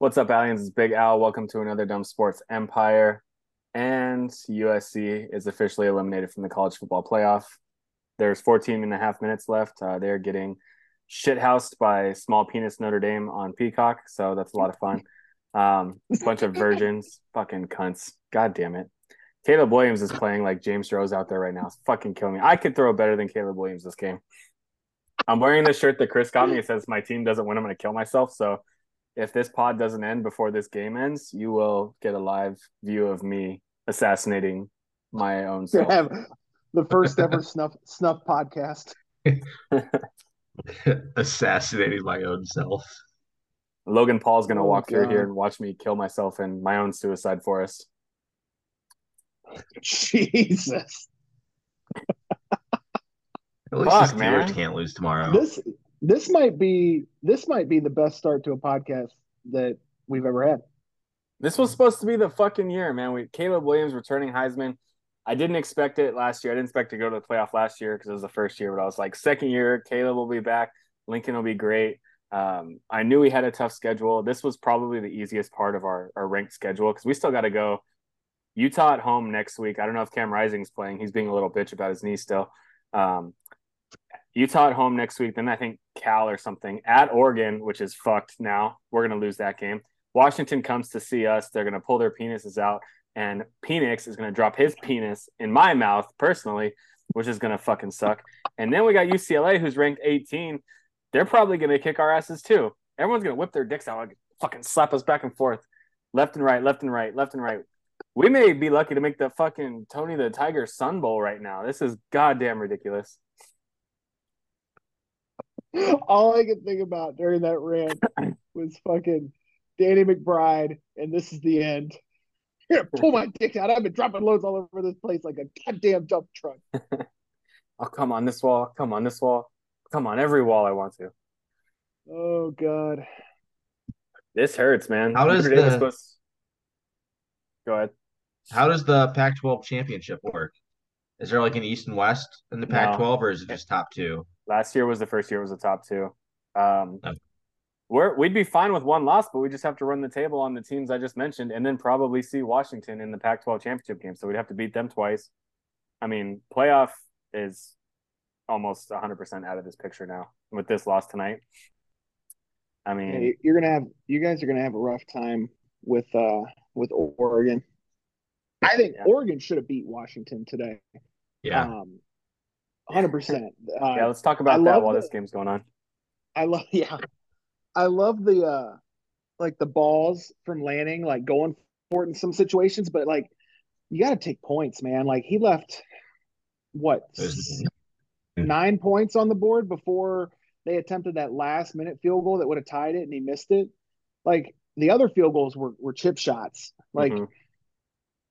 What's up, aliens? It's Big Al. Welcome to another Dumb Sports Empire. And USC is officially eliminated from the college football playoff. There's 14 and a half minutes left. Uh, they're getting shithoused by small penis Notre Dame on Peacock. So that's a lot of fun. Um, bunch of virgins, fucking cunts. God damn it. Caleb Williams is playing like James Rose out there right now. It's fucking killing me. I could throw better than Caleb Williams this game. I'm wearing the shirt that Chris got me. It says, My team doesn't win. I'm going to kill myself. So if this pod doesn't end before this game ends, you will get a live view of me assassinating my own self. have the first ever snuff snuff podcast. assassinating my own self. Logan Paul's going to Oh, walk through here and watch me kill myself in my own suicide forest. Jesus, At least Fuck, the Steelers man. can't lose tomorrow. this this might be this might be the best start to a podcast that we've ever had. This was supposed to be the fucking year, man. We Caleb Williams returning Heisman. I didn't expect it last year. I didn't expect to go to the playoff last year because it was the first year, but I was like, second year, Caleb will be back. Lincoln will be great. Um, I knew we had a tough schedule. This was probably the easiest part of our, our ranked schedule because we still got to go Utah at home next week. I don't know if Cam Rising's playing. He's being a little bitch about his knee still. Um, Utah at home next week. Then I think Cal or something at Oregon, which is fucked now. We're going to lose that game. Washington comes to see us. They're going to pull their penises out, and Penix is going to drop his penis in my mouth personally, which is going to fucking suck. And then we got UCLA, who's ranked 18. They're probably going to kick our asses too. Everyone's going to whip their dicks out, fucking slap us back and forth, left and right, left and right, left and right. We may be lucky to make the fucking Tony the Tiger Sun Bowl right now. This is goddamn ridiculous. All I could think about during that rant was fucking Danny McBride, and this is the end. Here, pull my dick out. I've been dropping loads all over this place like a goddamn dump truck. I'll oh, come on this wall, come on this wall, come on every wall I want to. Oh god. This hurts, man. How does Notre was the- supposed- Go ahead. How does the Pac-12 championship work? Is there like an East and West in the Pac-12, or is it just top two? Last year was the first year it was the top two. Um, Okay. we're, we'd be fine with one loss, but we just have to run the table on the teams I just mentioned, and then probably see Washington in the Pac-12 championship game. So we'd have to beat them twice. I mean, playoff is almost 100% out of this picture now with this loss tonight. I mean, Hey, you're gonna have you guys are gonna have a rough time with uh with Oregon. I think Yeah. Oregon should have beat Washington today. Yeah, Um, hundred percent. Uh, yeah, let's talk I about that while the- this game's going on. I love yeah. I love the uh like the balls from Lanning, like going for it in some situations, but like you gotta take points, man. Like he left what nine points on the board before they attempted that last minute field goal that would have tied it and he missed it. Like the other field goals were, were chip shots. Like Mhm.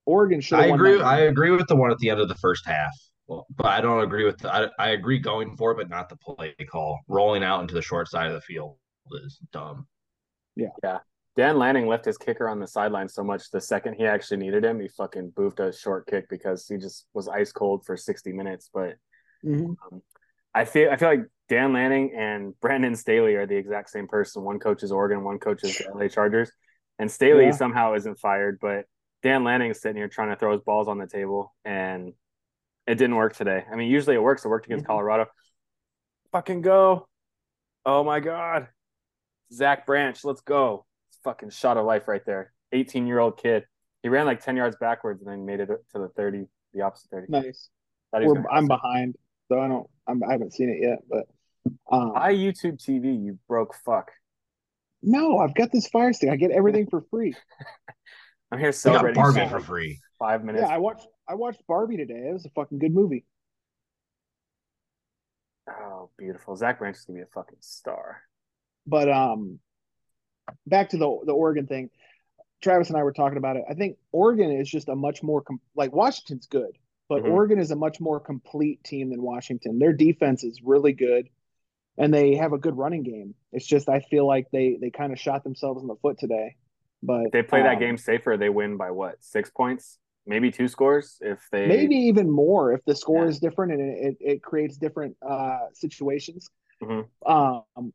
Oregon should I agree. I agree with the one at the end of the first half, well, but I don't agree with. The, I I agree going for it, but not the play call. Rolling out into the short side of the field is dumb. Yeah. Yeah. Dan Lanning left his kicker on the sideline so much the second he actually needed him, he fucking boofed a short kick because he just was ice cold for 60 minutes. But Mhm. I feel I feel like Dan Lanning and Brandon Staley are the exact same person. One coaches Oregon, one coaches the LA Chargers. And Staley Yeah. somehow isn't fired, but Dan Lanning is sitting here trying to throw his balls on the table and it didn't work today. I mean, usually it works. It worked against. Colorado. Fucking go. Oh my God. Zach Branch, let's go. It's fucking shot of life right there. 18 year old kid. He ran like 10 yards backwards and then made it to the 30, the opposite 30. Nice. Thought he was We're, I'm it. behind, so I don't. I'm, I haven't seen it yet, but um, Buy YouTube TV, you broke fuck. no, I've got this Fire Stick. I get everything for free. I'm here We got celebrating Barbie for for free. five minutes. Yeah, I watched. I watched Barbie today. It was a fucking good movie. oh, beautiful. Zach Branch is gonna be a fucking star. But um, back to the the Oregon thing. Travis and I were talking about it. I think Oregon is just a much more com- like Washington's good, but Mhm. Oregon is a much more complete team than Washington. Their defense is really good, and they have a good running game. It's just I feel like they they kind of shot themselves in the foot today. But If they play that um, game safer, they win by what? Six points? Maybe two scores if they maybe even more if the score Yeah. is different and it, it, it creates different uh, situations. Mhm. Um,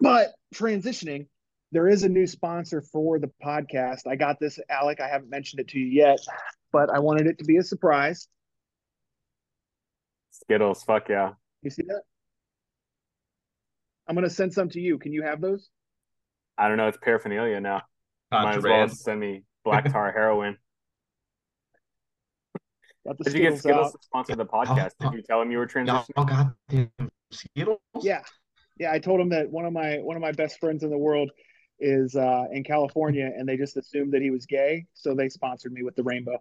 but transitioning, there is a new sponsor for the podcast. I got this, Alec. I haven't mentioned it to you yet, but I wanted it to be a surprise. Skittles, fuck yeah. You see that? I'm gonna send some to you. Can you have those? I don't know. It's paraphernalia now. Might as well send me black tar heroin. Got the Did you get Skittles Skittles out. to sponsor the podcast? Did you tell him you were transitioning? Y'all got them Skittles? Yeah, yeah. I told him that one of my one of my best friends in the world is uh, in California, and they just assumed that he was gay, so they sponsored me with the rainbow.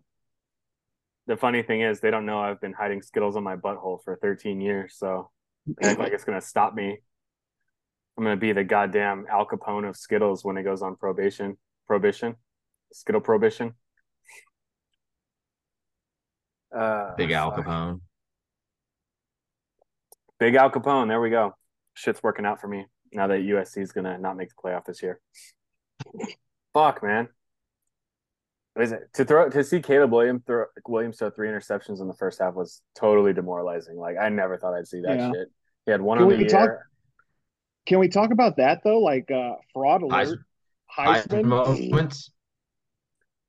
The funny thing is, they don't know I've been hiding Skittles on my butthole for 13 years, so they act like it's gonna stop me. I'm gonna be the goddamn Al Capone of Skittles when it goes on probation. Prohibition, Skittle prohibition. Uh, Big Al fuck. Capone. Big Al Capone. There we go. Shit's working out for me now that USC is gonna not make the playoff this year. Fuck, man. What is it to throw to see Caleb Williams throw Williams throw three interceptions in the first half was totally demoralizing. Like I never thought I'd see that Yeah. shit. He had one Can on we the talk- year. Can we talk about that though? Like uh, fraud alert, Heisman Heisman. moments.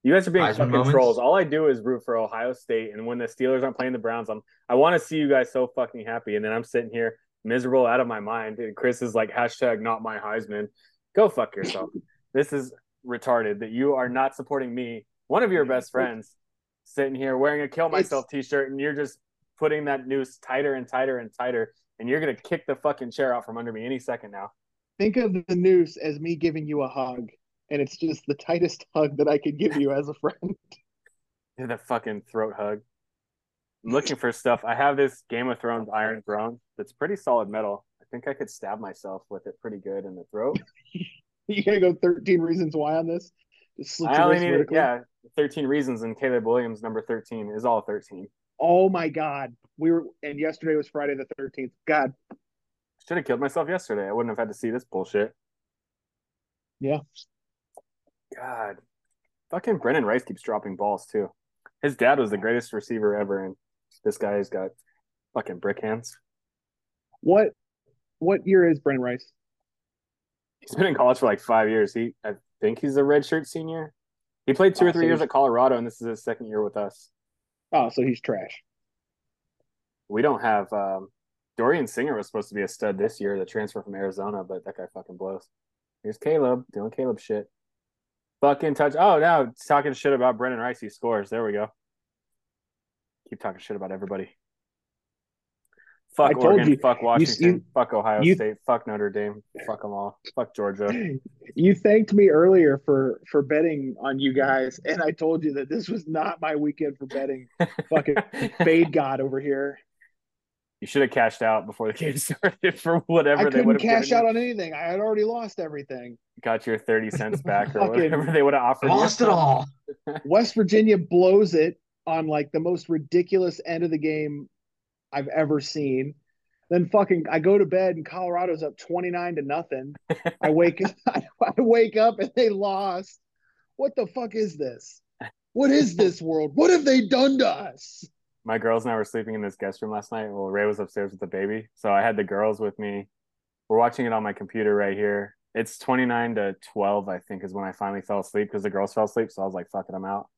You guys are being Heisman fucking moments. trolls. All I do is root for Ohio State, and when the Steelers aren't playing the Browns, I'm I want to see you guys so fucking happy, and then I'm sitting here miserable out of my mind. And Chris is like hashtag not my Heisman. Go fuck yourself. this is retarded that you are not supporting me, one of your best friends, sitting here wearing a kill myself T-shirt, and you're just putting that noose tighter and tighter and tighter, and you're gonna kick the fucking chair out from under me any second now. Think of the noose as me giving you a hug, and it's just the tightest hug that I could give you as a friend. Yeah, the fucking throat hug. I'm looking for stuff. I have this Game of Thrones Iron Throne that's pretty solid metal. I think I could stab myself with it pretty good in the throat. you gonna go 13 reasons why on this? Just I only need yeah, 13 reasons, and Caleb Williams number 13 is all 13. Oh my god, we were, and yesterday was Friday the 13th. God, Should have killed myself yesterday. I wouldn't have had to see this bullshit. Yeah. God, fucking Brenden Rice keeps dropping balls too. His dad was the greatest receiver ever, and this guy's got fucking brick hands. what what year is Bren Rice? He's been in college for like five years. He, I think he's a redshirt senior. He played two Oh, or three so years at Colorado, and this is his second year with us. Oh, so he's trash. We don't have um, Dorian Singer was supposed to be a stud this year, the transfer from Arizona, but that guy fucking blows. Here's Caleb doing Caleb shit. Fucking touch. Oh, now talking shit about Brenden Rice. He scores. There we go. Keep talking shit about everybody. Fuck I Oregon. you- fuck Washington. you- fuck Ohio you- State. Fuck Notre Dame. Fuck them all. Fuck Georgia. You thanked me earlier for for betting on you guys, and I told you that this was not my weekend for betting. Fucking Fade God over here. You should have cashed out before the game started for whatever I they would have cash out you. on anything. I had already lost everything. Got your 30 cents back or whatever they would have offered. you. Lost it all. West Virginia blows it on like the most ridiculous end of the game I've ever seen. Then fucking I go to bed and Colorado's up 29 to nothing. I wake I, wake up and they lost. What the fuck is this? What is this world? What have they done to us? My girls and I were sleeping in this guest room last night. Well, Ray was upstairs with the baby. So I had the girls with me. We're watching it on my computer right here. It's 29 to 12, I think, is when I finally fell asleep because the girls fell asleep. So I was like, fuck it, I'm out.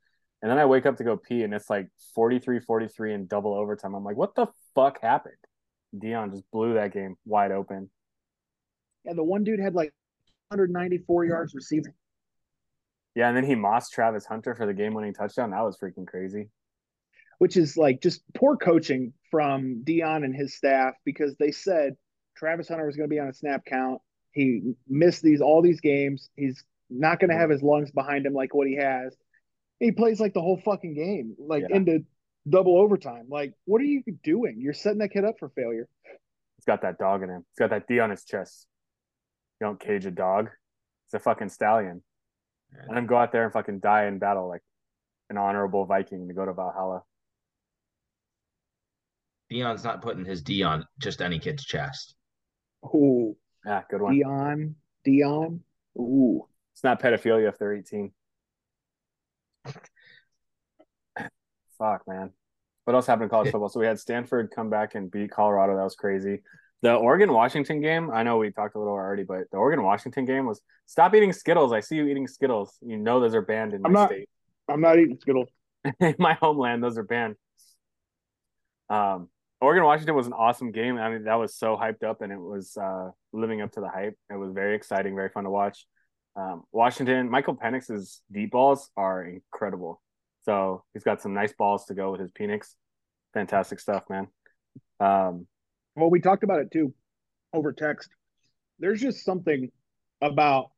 And then I wake up to go pee and it's like 43 43 in double overtime. I'm like, what the fuck happened? Deion just blew that game wide open. Yeah, the one dude had like 194 yards receiving. Yeah, and then he mossed Travis Hunter for the game winning touchdown. That was freaking crazy. Which is like just poor coaching from Deion and his staff because they said Travis Hunter was going to be on a snap count. He missed these all these games. He's not going to have his lungs behind him like what he has. He plays like the whole fucking game, like Yeah. into double overtime. Like, what are you doing? You're setting that kid up for failure. He's got that dog in him. He's got that D on his chest. You don't cage a dog. He's a fucking stallion. Let him go out there and fucking die in battle like an honorable Viking to go to Valhalla. Deion's not putting his D on just any kid's chest. Ooh, Yeah, good one. Deion, Deion. Ooh, It's not pedophilia if they're 18. Fuck, man. What else happened in college football? So we had Stanford come back and beat Colorado. That was crazy. The Oregon Washington game, I know we talked a little already, but the Oregon Washington game was stop eating Skittles. I see you eating Skittles. You know those are banned in my I'm not- state. I'm not eating Skittles. in my homeland, those are banned. Um, Oregon Washington was an awesome game. I mean, that was so hyped up, and it was uh, living up to the hype. It was very exciting, very fun to watch. Um, Washington, Michael Penix's deep balls are incredible. So he's got some nice balls to go with his Penix. Fantastic stuff, man. Um, Well, we talked about it too over text. There's just something about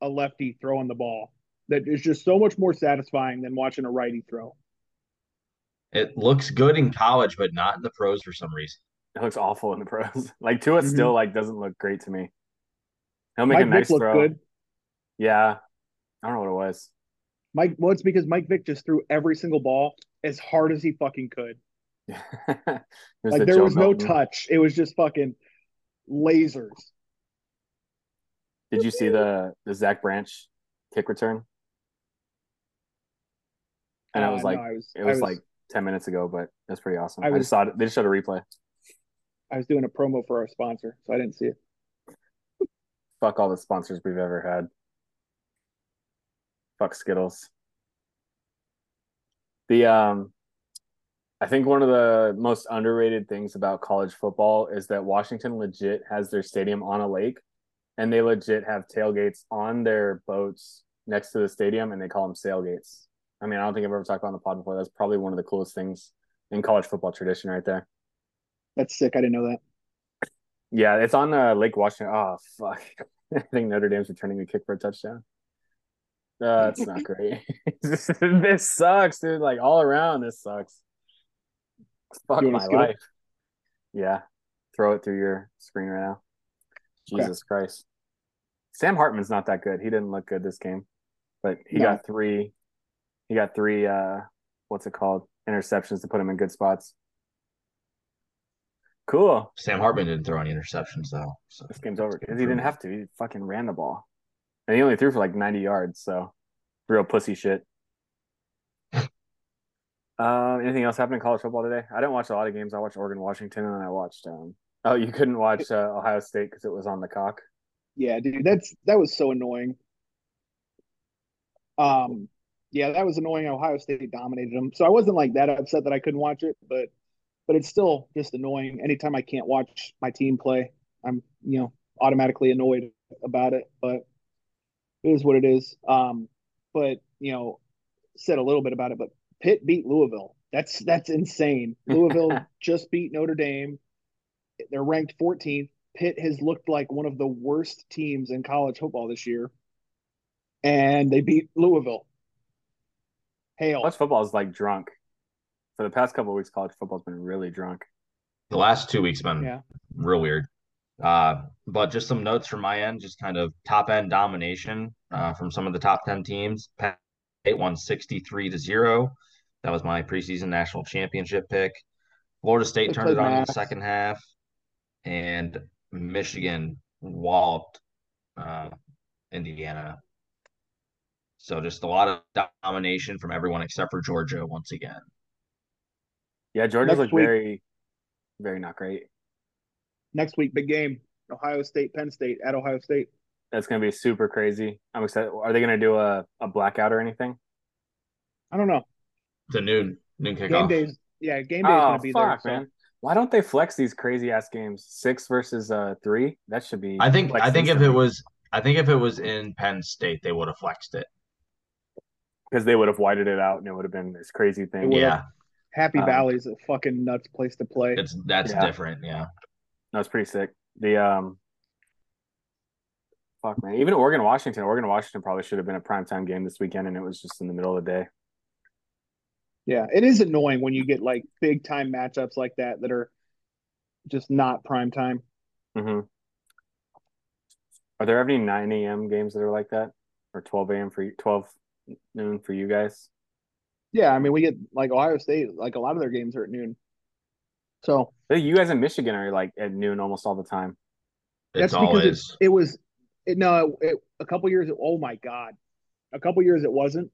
a lefty throwing the ball that is just so much more satisfying than watching a righty throw. It looks good in college, but not in the pros for some reason. it looks awful in the pros. like Tua Mhm. still like doesn't look great to me. He'll make Mike a nice Vick throw. good. Yeah, I don't know what it was. Mike, well, it's because Mike Vick just threw every single ball as hard as he fucking could. Like there Joe was no touch. It was just fucking lasers. Did you see the the Zach Branch kick return? And it Uh, was no, like I was, it I was like ten minutes ago, but that's pretty awesome. I, I just saw it. They just showed a replay. I was doing a promo for our sponsor, so I didn't see it. Fuck all the sponsors we've ever had. Fuck Skittles. The um I think one of the most underrated things about college football is that Washington legit has their stadium on a lake and they legit have tailgates on their boats next to the stadium and they call them sailgates. I mean, I don't think I've ever talked about on the pod before. That's probably one of the coolest things in college football tradition right there. That's sick. I didn't know that. Yeah, it's on uh, Lake Washington. Oh fuck! I think Notre Dame's returning a kick for a touchdown. Uh, that's not great. this sucks, dude. Like all around, this sucks. Fuck You want a my life. Yeah, throw it through your screen right now. Okay. Jesus Christ. Sam Hartman's not that good. He didn't look good this game, but he No. got three. He got three. Uh, what's it called? Interceptions to put him in good spots. Cool. Sam Hartman didn't throw any interceptions though. So This game's over because he didn't have to. He fucking ran the ball, and he only threw for like ninety yards. So, real pussy shit. um, anything else happened in college football today? I didn't watch a lot of games. I watched Oregon, Washington, and I watched. Um, oh, you couldn't watch uh, Ohio State because it was on the cock. Yeah, dude, that's that was so annoying. Um, yeah, that was annoying. Ohio State dominated them, so I wasn't like that upset that I couldn't watch it, but but it's still just annoying. Anytime I can't watch my team play, I'm you know automatically annoyed about it. But it is what it is. Um, but you know, said a little bit about it, but Pitt beat Louisville. That's that's insane. Louisville just beat Notre Dame. They're ranked 14th. Pitt has looked like one of the worst teams in college football this year, and they beat Louisville. Hail! College football is like drunk. For the past couple of weeks, college football's been really drunk. the last two weeks been Yeah. real weird. Uh, but just some notes from my end, just kind of top end domination uh, from some of the top 10 teams. Penn State won 63 to 0. That was my preseason national championship pick. Florida State They turned it played on in the second half, and Michigan walloped uh, Indiana. So just a lot of domination from everyone except for Georgia once again. Yeah, Georgia's Next like very, very not great. Next week, big game: Ohio State, Penn State at Ohio State. That's gonna be super crazy. I'm excited. Are they gonna do a, a blackout or anything? I don't know. The noon noon kickoff. Game days, yeah, game days Oh gonna be fuck, there. so- man! Why don't they flex these crazy ass games? Six versus uh three. That should be. I think I think if it was I think if it was in Penn State, they would have flexed it. Because they would have whited it out and it would have been this crazy thing. would've. Yeah, Happy Um, Valley's a fucking nuts place to play. it's that's Yeah. different. Yeah, That was pretty sick. The um, fuck man, even Oregon Washington. Oregon Washington probably should have been a primetime game this weekend, and it was just in the middle of the day. Yeah, it is annoying when you get like big time matchups like that that are just not prime time. hmm Are there any nine a.m. games that are like that, or twelve a.m. for you, twelve noon for you guys? Yeah, I mean we get like Ohio State, like a lot of their games are at noon. So I think You guys in Michigan are like at noon almost all the time. it's that's because always it, it was it, no it, a couple years. Oh my god, a couple years it wasn't,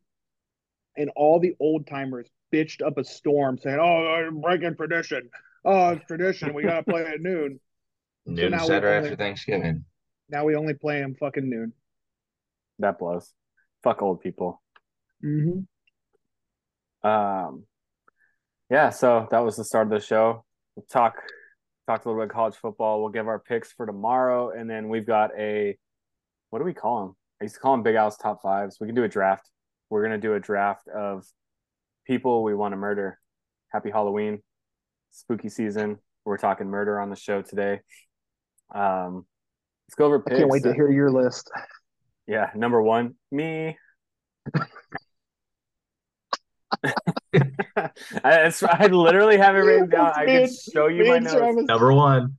and all the old timers bitched up a storm saying, "Oh, I'm breaking tradition. Oh, it's tradition. We gotta play at noon." Noon now we Saturday only- after Thanksgiving. Now we only play them fucking noon. That blows. Fuck old people. Mm-hmm. Um, yeah, so that was the start of the show. We'll talk talk a little bit college football. We'll give our picks for tomorrow, and then we've got a what do we call them? I used to call them Big Al's top fives. We can do a draft. We're gonna do a draft of people we want to murder. Happy Halloween, spooky season. We're talking murder on the show today. Um, let's go over I can't wait to hear your list. Yeah, number one, me. I, it's, I literally have it written down. I can show you my notes. Travis, Number one.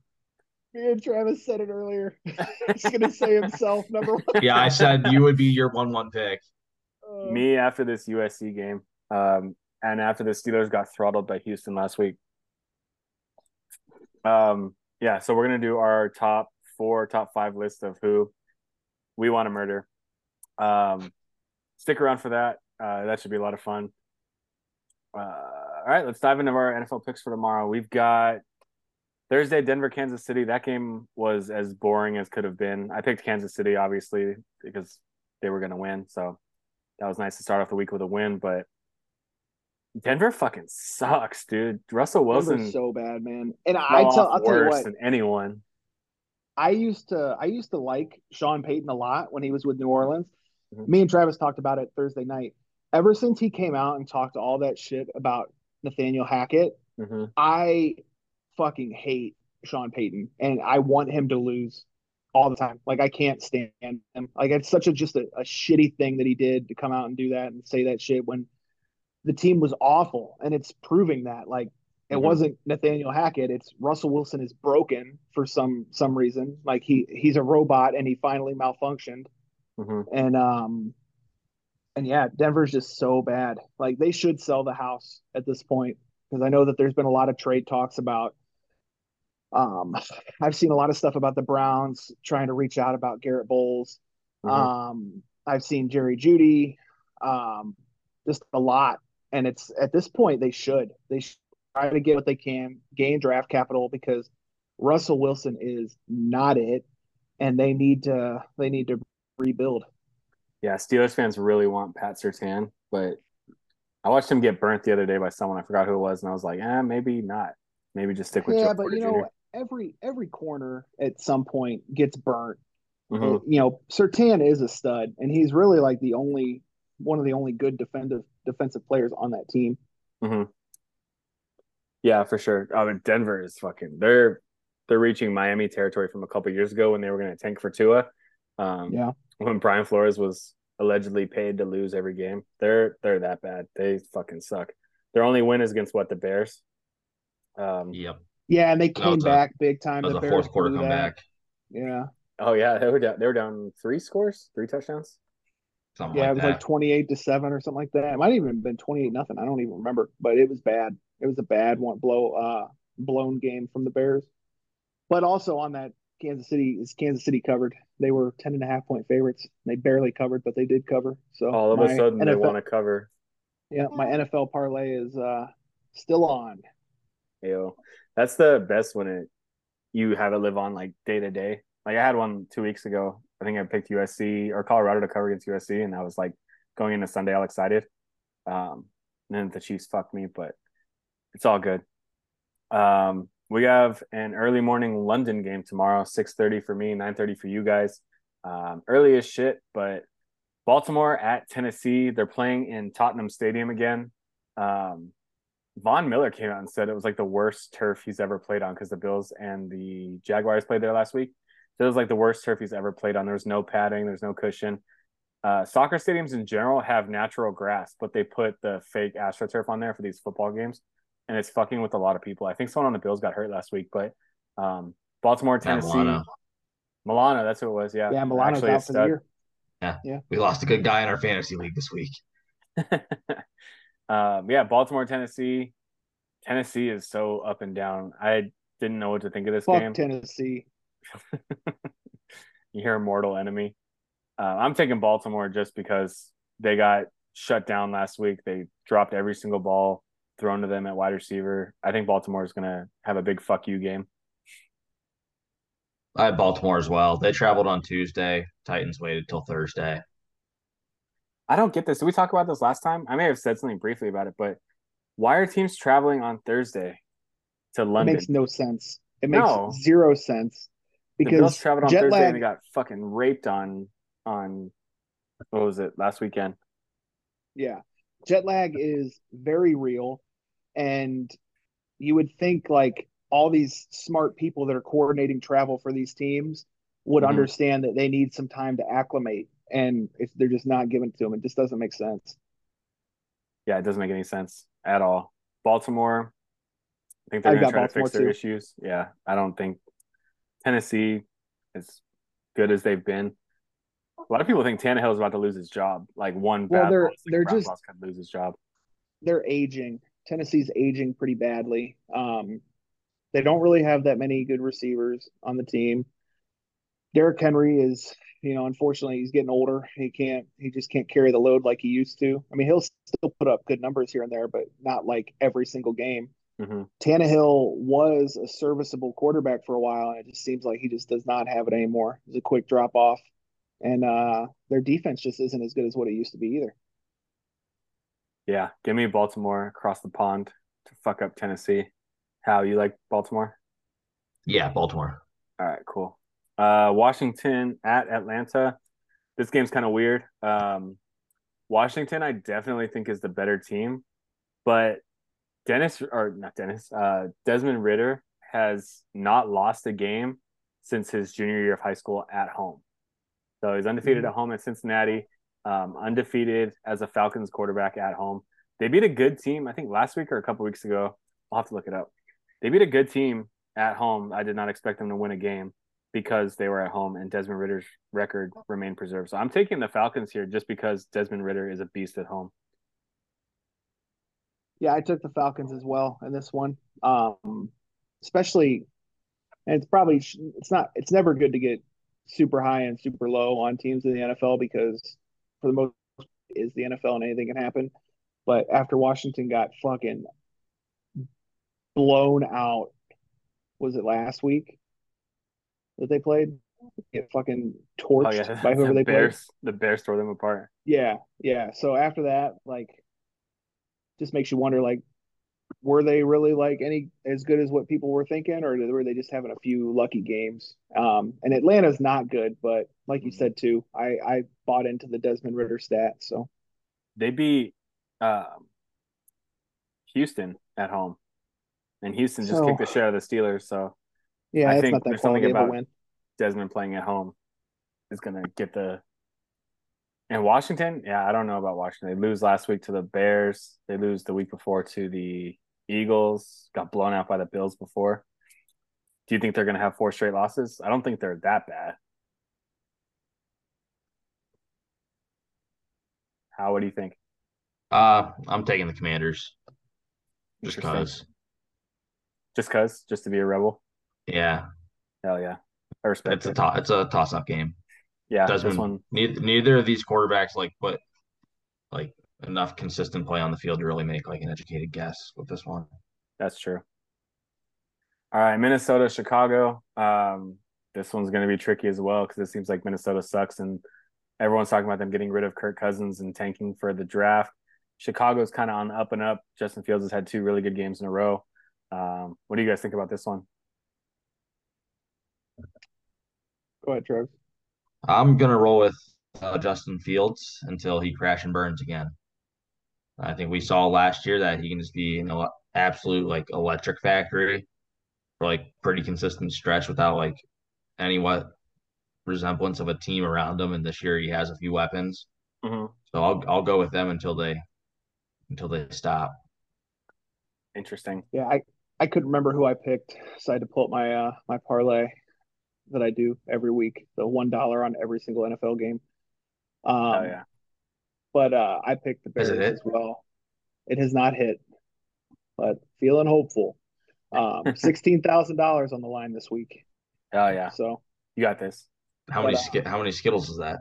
me and Travis said it earlier. He's gonna say himself number one. Yeah, I said you would be your one-one pick. Uh, Me after this USC game, um, and after the Steelers got throttled by Houston last week. Um, yeah, so we're gonna do our top four, top five list of who we want to murder. Um, stick around for that. Uh, that should be a lot of fun. Uh, all right, let's dive into our NFL picks for tomorrow. We've got Thursday, Denver, Kansas City. That game was as boring as could have been. I picked Kansas City, obviously, because they were going to win. So that was nice to start off the week with a win. But Denver fucking sucks, dude. Russell Denver's Wilson so bad, man. And I tell, I'll tell you worse what. than anyone. I used to I used to like Sean Payton a lot when he was with New Orleans. Mhm. Me and Travis talked about it Thursday night. Ever since he came out and talked all that shit about Nathaniel Hackett, hmm I fucking hate Sean Payton and I want him to lose all the time. Like I can't stand him. Like it's such a just a, a shitty thing that he did to come out and do that and say that shit when the team was awful and it's proving that like it Mhm. wasn't Nathaniel Hackett. It's Russell Wilson is broken for some some reason. Like he he's a robot and he finally malfunctioned. hmm And um and yeah, Denver's just so bad. Like they should sell the house at this point because I know that there's been a lot of trade talks about um I've seen a lot of stuff about the Browns trying to reach out about Garett Bolles. Mhm. Um I've seen Jerry Jeudy um just a lot and it's at this point they should. They should try to get what they can, gain draft capital because Russell Wilson is not it and they need to they need to rebuild. Yeah, Steelers fans really want Pat Surtain, but I watched him get burnt the other day by someone. I forgot who it was, and I was like, eh, maybe not. Maybe just stick with yeah, Joe but Porter you know, every every corner at some point gets burnt. Jr. Mhm. Uh, You know, Surtain is a stud, and he's really like the only one of the only good defensive defensive players on that team. Yeah, for sure. I mean, Denver is fucking. They're they're reaching Miami territory from a couple years ago when they were going to tank for Tua. Um, Yeah, when Brian Flores was allegedly paid to lose every game. They're they're that bad. They fucking suck. Their only win is against what the Bears. Um, Yep. yeah, and they That came was a- back big time. The Bears fourth quarter comeback. Yeah, oh yeah, they were down. They were down three scores, three touchdowns. Something yeah, it was that. like twenty eight to seven or something like that. It might have even been twenty eight nothing. I don't even remember, but it was bad. It was a bad one blow uh blown game from the Bears. But also on that Kansas City is Kansas City covered. They were 10 and a half point favorites. They barely covered, but they did cover. So All of a sudden, they NFL want to cover. Yeah, my NFL parlay is uh still on. Yo, that's the best when it you have it live on like day to day. Like I had one two weeks ago. I think I picked USC or Colorado to cover against USC, and I was like going into Sunday all excited. Um, and then the Chiefs fucked me, but it's all good. Um, we have an early morning London game tomorrow, six thirty for me, nine thirty for you guys. Um, early as shit, but Baltimore at Tennessee. They're playing in Tottenham Stadium again. Um, Von Miller came out and said it was like the worst turf he's ever played on because the Bills and the Jaguars played there last week. So it was like the worst turf he's ever played on. There's no padding, there's no cushion. Uh, soccer stadiums in general have natural grass, but they put the fake AstroTurf on there for these football games, and it's fucking with a lot of people. I think someone on the Bills got hurt last week, but um, Baltimore, Yeah, Tennessee, Milano. Milano, that's who it was. Yeah, Yeah, Milano's Actually a out for the stud. year. We lost a good guy in our fantasy league this week. um, yeah, Baltimore, Tennessee. Tennessee is so up and down. I didn't know what to think of this Fuck game. Tennessee. Your mortal enemy. Uh, I'm taking Baltimore just because they got shut down last week. They dropped every single ball thrown to them at wide receiver. I think Baltimore is going to have a big fuck you game. I had Baltimore as well. They traveled on Tuesday. Titans waited till Thursday. I don't get this. Did we talk about this last time? I may have said something briefly about it, but why are teams traveling on Thursday to It London? makes no sense. It makes No. zero sense the Bills because traveled on jet Thursday and they got fucking raped on on what was it last weekend? Yeah, jet lag is very real, and you would think like all these smart people that are coordinating travel for these teams would Mhm. understand that they need some time to acclimate, and if they're just not giving it to them, it just doesn't make sense. Yeah, it doesn't make any sense at all. Baltimore, I think they're going to try to fix their too. issues. Yeah, I don't think Tennessee, as good as they've been, a lot of people think Tannehill is about to lose his job. Like one Well, bad they're- loss, like they're just- could lose his job. They're aging. Tennessee's aging pretty badly. Um, they don't really have that many good receivers on the team. Derrick Henry is, you know, unfortunately, he's getting older. He can't, he just can't carry the load like he used to. I mean, he'll still put up good numbers here and there, but not like every single game. hmm Tannehill was a serviceable quarterback for a while, and it just seems like he just does not have it anymore. It's a quick drop off, and uh, their defense just isn't as good as what it used to be either. Yeah, give me Baltimore across the pond to fuck up Tennessee. How you like Baltimore? Yeah, Baltimore. All right, cool. Uh, Washington at Atlanta. This game's kind of weird. Um, Washington, I definitely think is the better team, but Dennis or not Dennis, uh, Desmond Ridder has not lost a game since his junior year of high school at home. So he's undefeated Mhm. at home at Cincinnati, um, undefeated as a Falcons quarterback at home. They beat a good team, I think last week or a couple weeks ago. I'll have to look it up. They beat a good team at home. I did not expect them to win a game because they were at home and Desmond Ridder's record remained preserved. So I'm taking the Falcons here just because Desmond Ridder is a beast at home. Yeah, I took the Falcons as well in this one. Um, especially, and it's probably it's not it's never good to get super high and super low on teams in the NFL because for the most is the NFL and anything can happen. But after Washington got fucking blown out, was it last week that they played? Get fucking torched Oh yeah, by whoever the they played. The Bears tore them apart. Yeah, yeah. So after that, like, just makes you wonder, like, were they really like any as good as what people were thinking, or were they just having a few lucky games? Um, and Atlanta's not good, but like you said too, I I bought into the Desmond Ridder stat. So They beat um, Houston at home, and Houston just So- kicked the shit out of the Steelers. So yeah, I think there's something quality of a about- win. Desmond playing at home is gonna get the. And Washington, yeah, I don't know about Washington. They lose last week to the Bears. They lose the week before to the Eagles. Got blown out by the Bills before. Do you think they're gonna have four straight losses? I don't think they're that bad. How? What do you think? Uh, I'm taking the Commanders just because. Just cause, just to be a rebel. Yeah, Hell yeah, I respect it's a to- it's a toss up game. yeah, Desmond, this one. neither, neither of these quarterbacks like put like enough consistent play on the field to really make like an educated guess with this one. That's true. All right, Minnesota, Chicago. Um, this one's going to be tricky as well because it seems like Minnesota sucks, and everyone's talking about them getting rid of Kirk Cousins and tanking for the draft. Chicago's kind of on the up and up. Justin Fields has had two really good games in a row. Um, what do you guys think about this one? Go ahead, Trev. I'm gonna roll with uh, Justin Fields until he crash and burns again. I think we saw last year that he can just be an ele- absolute like electric factory for like pretty consistent stretch without like any what resemblance of a team around him. And this year he has a few weapons, Mm-hmm. so I'll I'll go with them until they until they stop. Interesting. Yeah, I I couldn't remember who I picked, so I had to pull up my uh my parlay that I do every week, the one dollar on every single NFL game. Um, oh yeah, but uh, I picked the Bears it as well. It has not hit, but feeling hopeful. Um, sixteen thousand dollars on the line this week. oh yeah. So You got this. How But, many uh, how many Skittles is that?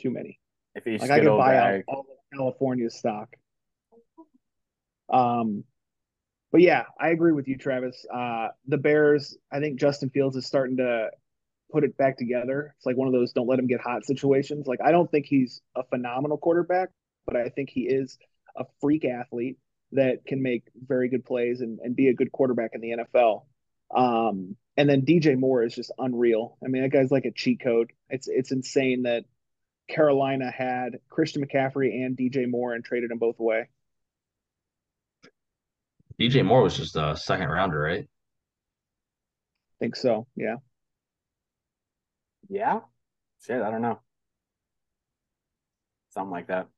too many. If each Like I could Skittle buy out all of California's stock. Um, but yeah, I agree with you, Travis. Uh, the Bears, I think Justin Fields is starting to put it back together. It's like one of those don't let him get hot situations. Like I don't think he's a phenomenal quarterback, but I think he is a freak athlete that can make very good plays and, and be a good quarterback in the NFL. Um, and then DJ Moore is just unreal. I mean, that guy's like a cheat code. It's it's insane that Carolina had Christian McCaffrey and DJ Moore and traded them both away. DJ Moore was just a second rounder, right? I think so. Yeah. Yeah. Shit, I don't know. Something like that.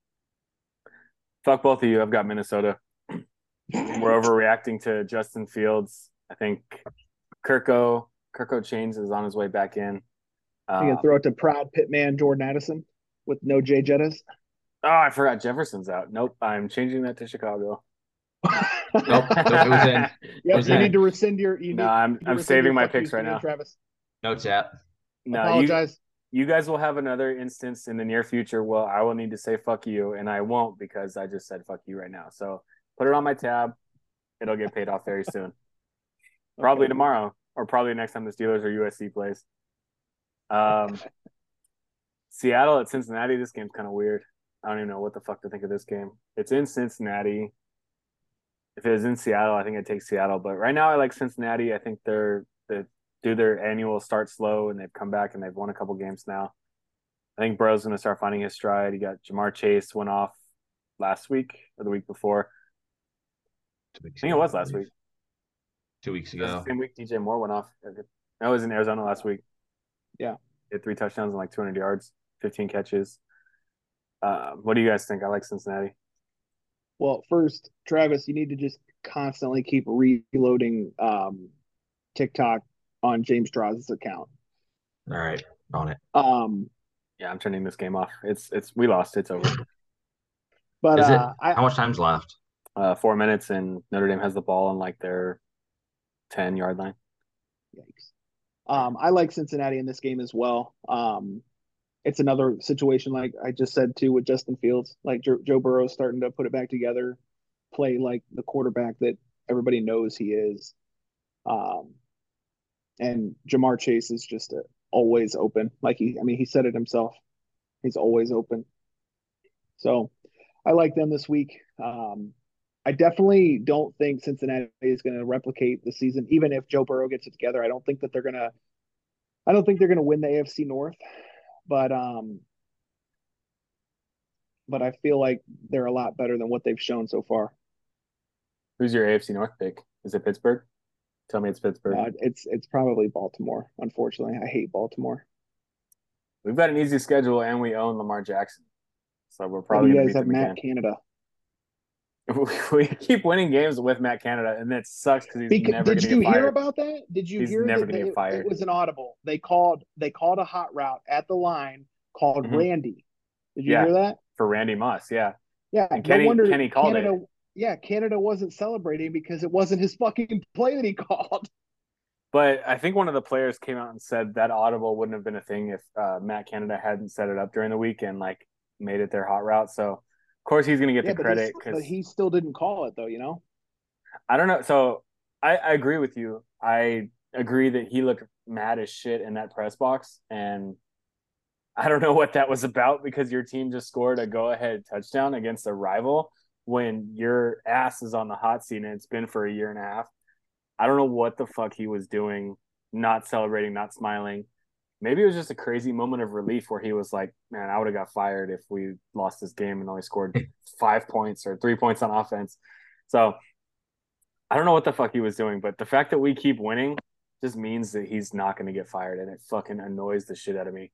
Fuck both of you. I've got Minnesota. We're overreacting to Justin Fields. I think Kirko Kirko Chains is on his way back in. Uh, you gonna throw it to proud pitman Jordan Addison with no Jay Jettas? Oh, I forgot Jefferson's out. Nope, I'm changing that to Chicago. nope, nope, it was in. Yep, was you in. need to rescind your. You no, I'm I'm saving my picks right now. Travis. No chat. No, apologize. You, you guys will have another instance in the near future. Well, I will need to say fuck you, and I won't because I just said fuck you right now. So put it on my tab. It'll get paid off very soon. Probably okay. tomorrow, or probably next time the Steelers or USC plays. Um, Seattle at Cincinnati. This game's kind of weird. I don't even know what the fuck to think of this game. It's in Cincinnati. If it was in Seattle, I think I'd take Seattle. But right now, I like Cincinnati. I think they're they do their annual start slow, and they've come back and they've won a couple games now. I think Burrow's going to start finding his stride. He got Ja'Marr Chase went off last week or the week before. I think it was last week. Two weeks ago. same week DJ Moore went off. That was in Arizona last week. Yeah. He had three touchdowns and like 200 yards, 15 catches. Uh, what do you guys think? I like Cincinnati. Well, first, Travis, you need to just constantly keep reloading um, TikTok on James Draws' account. All right, on it. Um, yeah, I'm turning this game off. It's it's we lost. It's over. But Is uh, it, how much time's left? Uh, four minutes, and Notre Dame has the ball on like their ten yard line. Yikes. Um, I like Cincinnati in this game as well. Um, it's another situation like I just said too with Justin Fields. Like Joe, Joe Burrow starting to put it back together, play like the quarterback that everybody knows he is. Um, and Ja'Marr Chase is just a, always open. Like he, I mean, he said it himself. He's always open. So I like them this week. Um, I definitely don't think Cincinnati is going to replicate the season, even if Joe Burrow gets it together. I don't think that they're going to. I don't think they're going to win the AFC North but um, but I feel like they're a lot better than what they've shown so far. Who's your AFC North pick? Is it Pittsburgh? Tell me it's Pittsburgh. Uh, it's it's probably Baltimore. Unfortunately, I hate Baltimore. We've got an easy schedule, and we own Lamar Jackson, so we're probably. you guys have Matt again. Canada. we keep winning games with Matt Canada, and that sucks because he's because, never Did you hear about that? Did you he's hear never that they, get fired. It was an audible. They called. They called a hot route at the line called mm-hmm. Randy. Did you yeah, hear that? For Randy Moss, yeah. Yeah. And Kenny, no wonder Kenny called Canada, it. Yeah, Canada wasn't celebrating because it wasn't his fucking play that he called. But I think one of the players came out and said that audible wouldn't have been a thing if uh, Matt Canada hadn't set it up during the week and like made it their hot route. So of course, he's going to get yeah, the credit because he still didn't call it, though. You know, I don't know. So I, I agree with you. I agree that he looked mad as shit in that press box, and I don't know what that was about because your team just scored a go-ahead touchdown against a rival when your ass is on the hot seat and it's been for a year and a half. I don't know what the fuck he was doing, not celebrating, not smiling maybe it was just a crazy moment of relief where he was like, "Man, I would have got fired if we lost this game and only scored five points or three points on offense." So I don't know what the fuck he was doing, but the fact that we keep winning just means that he's not going to get fired, and it fucking annoys the shit out of me.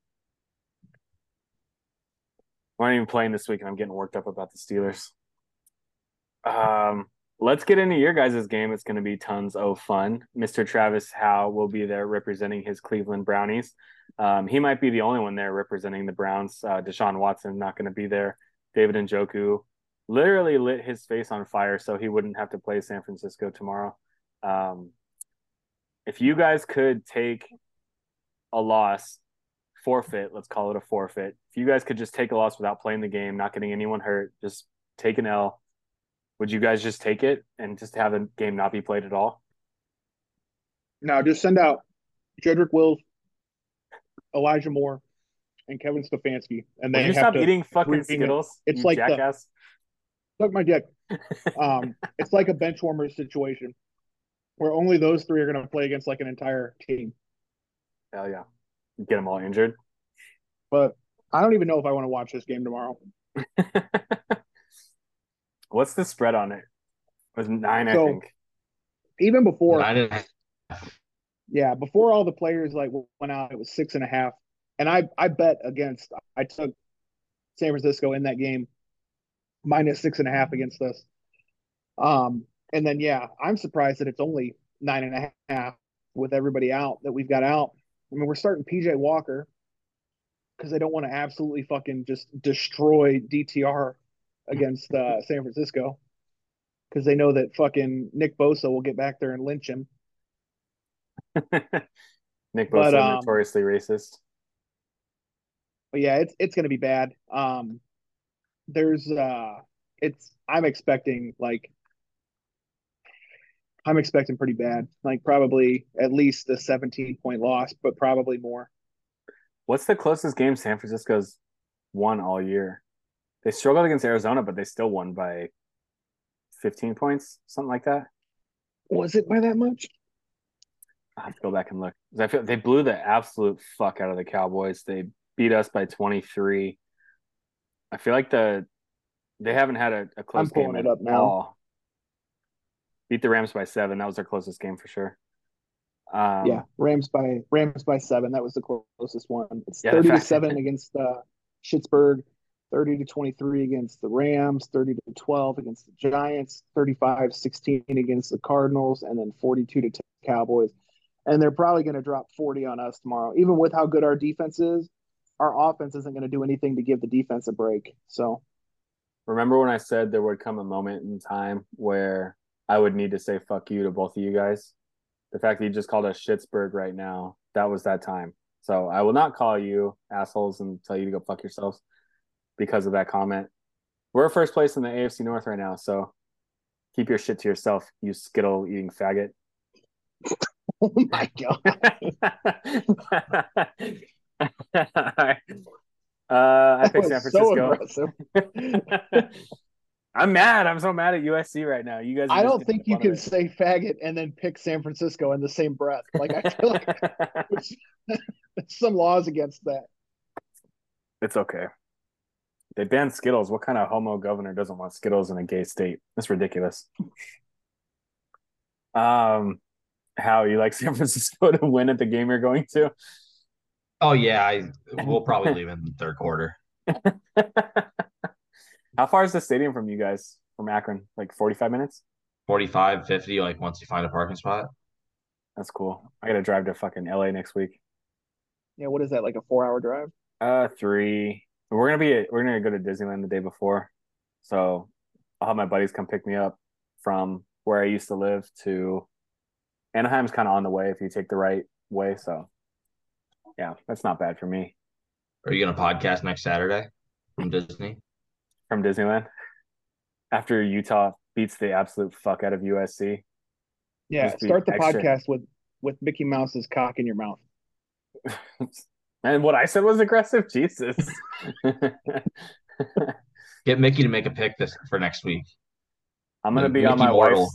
We're not even playing this week, and I'm getting worked up about the Steelers. Um, let's get into your guys' game. It's going to be tons of fun. Mr. Travis Howe will be there representing his Cleveland Brownies. Um, he might be the only one there representing the Browns. Uh, Deshaun Watson not going to be there. David and Njoku literally lit his face on fire so he wouldn't have to play San Francisco tomorrow. Um, if you guys could take a loss, forfeit, let's call it a forfeit. If you guys could just take a loss without playing the game, not getting anyone hurt, just take an L would you guys just take it and just have the game not be played at all? No, just send out Jedrick Wills, Elijah Moore, and Kevin Stefanski, and then you have stop to eating fucking bring it- it's like the- jackass. suck my dick. Um, it's like a bench warmer situation where only those three are going to play against like an entire team. Hell yeah. Get them all injured. But I don't even know if I want to watch this game tomorrow. What's the spread on it? It was nine, I think. Even before, Nine and a half. yeah, before all the players like went out, it was six and a half, and I I bet against. I took San Francisco in that game minus six and a half against us. Um, and then yeah, I'm surprised that it's only nine and a half with everybody out that we've got out. I mean, we're starting PJ Walker because they don't want to absolutely fucking just destroy DTR against uh, San Francisco because they know that fucking Nick Bosa will get back there and lynch him. Nick But, Bosa, um, notoriously racist. but yeah, it's it's gonna be bad. Um, there's uh, it's I'm expecting like I'm expecting pretty bad, like probably at least a 17 point loss, but probably more. What's the closest game San Francisco's won all year? They struggled against Arizona, but they still won by 15 points, something like that. Was it by that much? I have to go back and look. I feel they blew the absolute fuck out of the Cowboys. They beat us by 23. I feel like the they haven't had a, a close I'm game it at up now. all. Beat the Rams by seven. That was their closest game for sure. Um, yeah, Rams by Rams by seven. That was the closest one. It's Yeah, 30 to seven against uh, Schittsburg, 30 to 23 against the Rams, 30 to 12 against the Giants, 35-16 against the Cardinals, and then 42 to 10 Cowboys. And they're probably going to drop 40 on us tomorrow. Even with how good our defense is, our offense isn't going to do anything to give the defense a break. So Remember when I said there would come a moment in time where I would need to say fuck you to both of you guys? The fact that you just called us Schittsburg right now, that was that time. So I will not call you assholes and tell you to go fuck yourselves because of that comment. We're first place in the AFC North right now, so keep your shit to yourself, you skittle eating faggot. oh my god. All right. Uh, I picked San Francisco. impressive. I'm mad. I'm so mad at USC right now. You guys. I don't think you can say faggot and then pick San Francisco in the same breath. Like I feel like there's some laws against that. it's okay. They banned Skittles. What kind of homo governor doesn't want Skittles in a gay state? That's ridiculous. Um, how you like San Francisco to win at the game you're going to? Oh yeah, I we'll probably leave in the third quarter. How far is the stadium from you guys from Akron? Like 45 minutes? 45, 50, like once you find a parking spot. That's cool. I got to drive to fucking LA next week. Yeah, what is that? Like a four hour drive? Uh, three. We're gonna be we're gonna go to Disneyland the day before, so I'll have my buddies come pick me up from where I used to live to Anaheim's kind of on the way if you take the right way. So, yeah, that's not bad for me Are you gonna podcast next Saturday from Disney? from Disneyland. After Utah beats the absolute fuck out of USC, Yeah, start the extra. podcast with with Mickey Mouse's cock in your mouth. and what I said was aggressive. Jesus. Get Mickey to make a pick this for next week. I'm gonna be on my Mortal.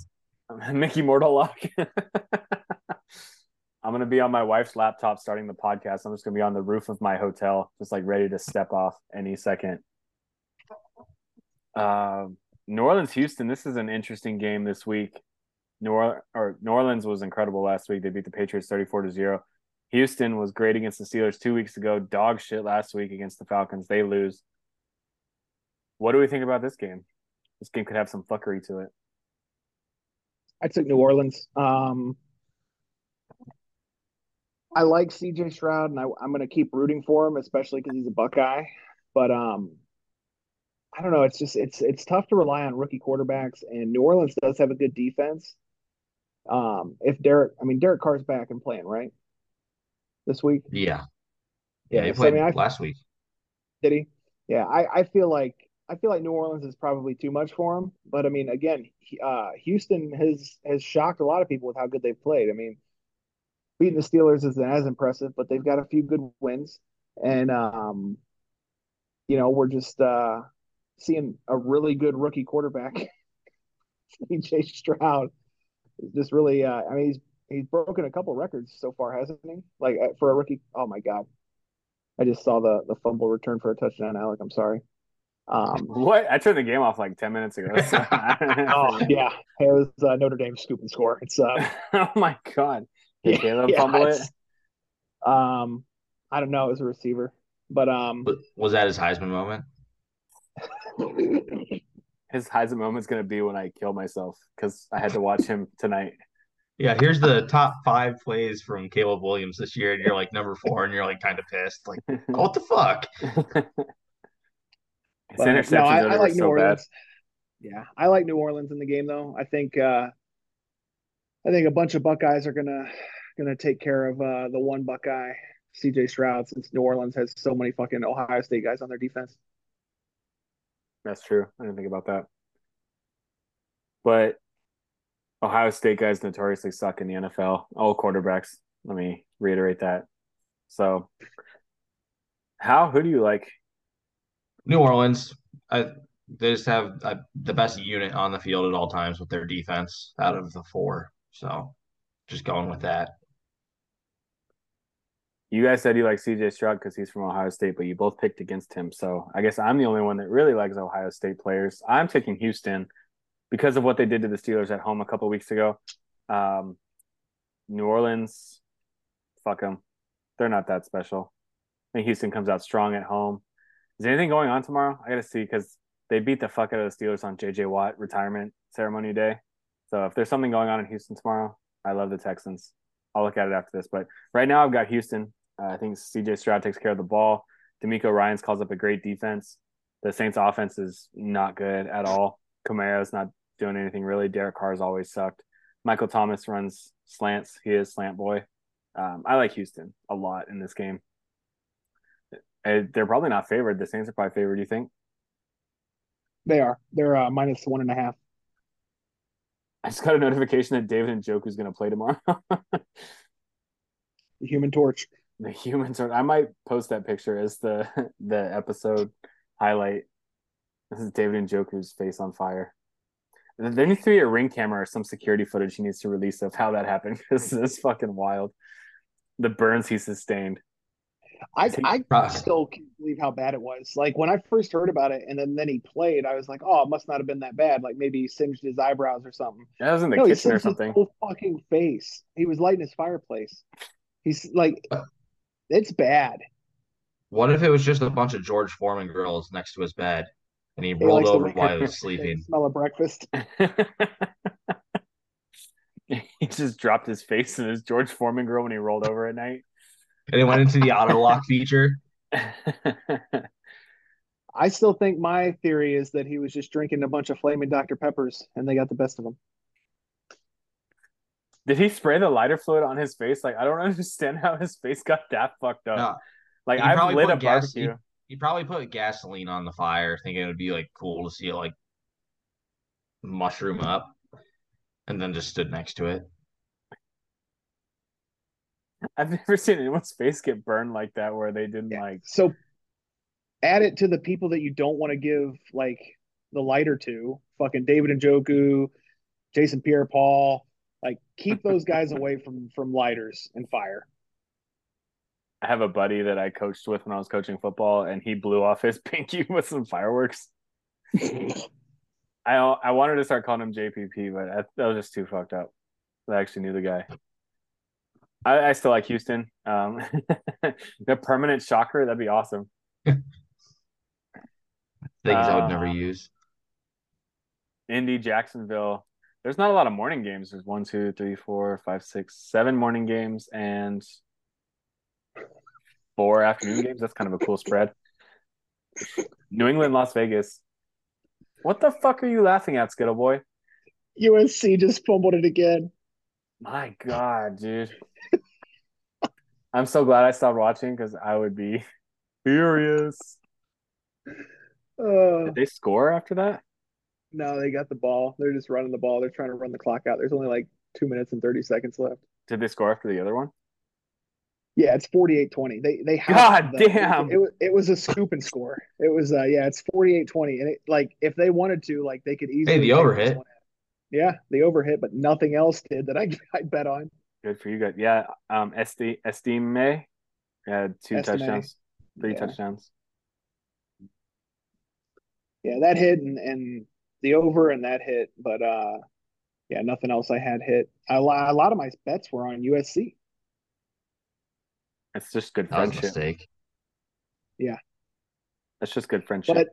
wife's Mickey Mortal Lock. I'm gonna be on my wife's laptop starting the podcast. I'm just gonna be on the roof of my hotel, just like ready to step off any second. Um, New Orleans, Houston. This is an interesting game this week. New Orleans or New Orleans was incredible last week. They beat the Patriots 34 to zero. Houston was great against the Steelers two weeks ago. Dog shit last week against the Falcons. They lose. What do we think about this game? This game could have some fuckery to it. I took New Orleans. Um, I like CJ Stroud, and I, I'm going to keep rooting for him, especially because he's a Buckeye. But um, I don't know. It's just it's it's tough to rely on rookie quarterbacks, and New Orleans does have a good defense. Um, if Derek, I mean Derek Carr's back and playing right this week. Yeah. Yeah, he so, I mean, I- last week. Did he? Yeah, I, I feel like I feel like New Orleans is probably too much for him. But I mean, again, uh, Houston has has shocked a lot of people with how good they've played. I mean, beating the Steelers isn't as impressive, but they've got a few good wins, and um, you know, we're just uh, seeing a really good rookie quarterback, C.J. Stroud, just really. Uh, I mean, he's he's broken a couple records so far, hasn't he? Like uh, for a rookie. Oh my god, I just saw the the fumble return for a touchdown. Alec, I'm sorry. Um, what? I turned the game off like ten minutes ago. So oh yeah, it was uh, Notre Dame scoop and score. It's uh, oh my god, did Caleb yeah, fumble it? Um, I don't know. It was a receiver, but um, was that his Heisman moment? his Heisman moment is gonna be when I kill myself because I had to watch him tonight. Yeah, here's the top five plays from Caleb Williams this year, and you're like number four, and you're like kind of pissed, like oh, what the fuck? His but, no, I, I like New Orleans. Bad. Yeah, I like New Orleans in the game though. I think uh, I think a bunch of Buckeyes are gonna gonna take care of uh, the one Buckeye, C.J. Stroud, since New Orleans has so many fucking Ohio State guys on their defense. That's true. I didn't think about that. But Ohio State guys notoriously suck in the NFL. All quarterbacks. Let me reiterate that. So, how who do you like? New Orleans. I they just have uh, the best unit on the field at all times with their defense out of the four. So, just going with that. You guys said you like CJ Stroud because he's from Ohio State, but you both picked against him. So I guess I'm the only one that really likes Ohio State players. I'm taking Houston because of what they did to the Steelers at home a couple weeks ago. Um, New Orleans, fuck them. They're not that special. I think Houston comes out strong at home. Is anything going on tomorrow? I got to see because they beat the fuck out of the Steelers on JJ Watt retirement ceremony day. So if there's something going on in Houston tomorrow, I love the Texans. I'll look at it after this. But right now, I've got Houston. Uh, I think CJ Stroud takes care of the ball. DeMeco Ryans calls up a great defense. The Saints' offense is not good at all. Kamara's not doing anything really. Derek Carr's always sucked. Michael Thomas runs slants. He is slant boy. Um, I like Houston a lot in this game. Uh, they're probably not favored. The Saints are probably favored. Do you think? They are. They're uh, minus one and a half. I just got a notification that David Njoku is going to play tomorrow. the Human Torch. The Human Torch. I might post that picture as the the episode highlight. This is David Njoku's face on fire. There needs to be a ring camera or some security footage he needs to release of how that happened because it's fucking wild. The burns he sustained. I I uh, still can't believe how bad it was. Like when I first heard about it, and then then he played, I was like, oh, it must not have been that bad. Like maybe he singed his eyebrows or something. That was in the no, kitchen or something. whole fucking face. He was lighting his fireplace. He's like, it's bad. What if it was just a bunch of George Foreman girls next to his bed? And he, he rolled over while he was sleeping. Smell of breakfast. he just dropped his face in his George Foreman grill when he rolled over at night. And it went into the auto lock feature. I still think my theory is that he was just drinking a bunch of flaming Dr. Peppers and they got the best of him. Did he spray the lighter fluid on his face? Like I don't understand how his face got that fucked up. No. Like I've lit a gas, barbecue. He, he probably put gasoline on the fire, thinking it would be like cool to see it like mushroom up, and then just stood next to it. I've never seen anyone's face get burned like that where they didn't yeah. like. So add it to the people that you don't want to give like the lighter to. Fucking David Njoku, Jason Pierre-Paul. Like keep those guys away from from lighters and fire. I have a buddy that I coached with when I was coaching football, and he blew off his pinky with some fireworks. I I wanted to start calling him JPP, but I, that was just too fucked up. I actually knew the guy. I, I still like Houston. Um, the permanent shocker that'd be awesome. Things uh, I would never uh, use. Indy, Jacksonville. There's not a lot of morning games. There's one, two, three, four, five, six, seven morning games, and four afternoon games. That's kind of a cool spread. New England, Las Vegas. What the fuck are you laughing at, Skittle Boy? USC just fumbled it again. My God, dude. I'm so glad I stopped watching because I would be furious. Uh, Did they score after that? no, they got the ball. They're just running the ball. They're trying to run the clock out. There's only like two minutes and 30 seconds left. Did they score after the other one? Yeah, it's 48-20. They they have God the- damn. It, was it was a scoop and score. It was uh yeah, it's 48-20 and it like if they wanted to like they could easily Hey, the take over hit. Yeah, the over hit, but nothing else did that I I bet on. Good for you guys. Yeah. Um, SD Estime had two Estime. touchdowns, three Yeah. touchdowns. Yeah, that hit and and the over and that hit, but uh yeah, nothing else I had hit. A lot, a lot of my bets were on USC. It's just good That was a friendship. mistake. That's just good friendship. But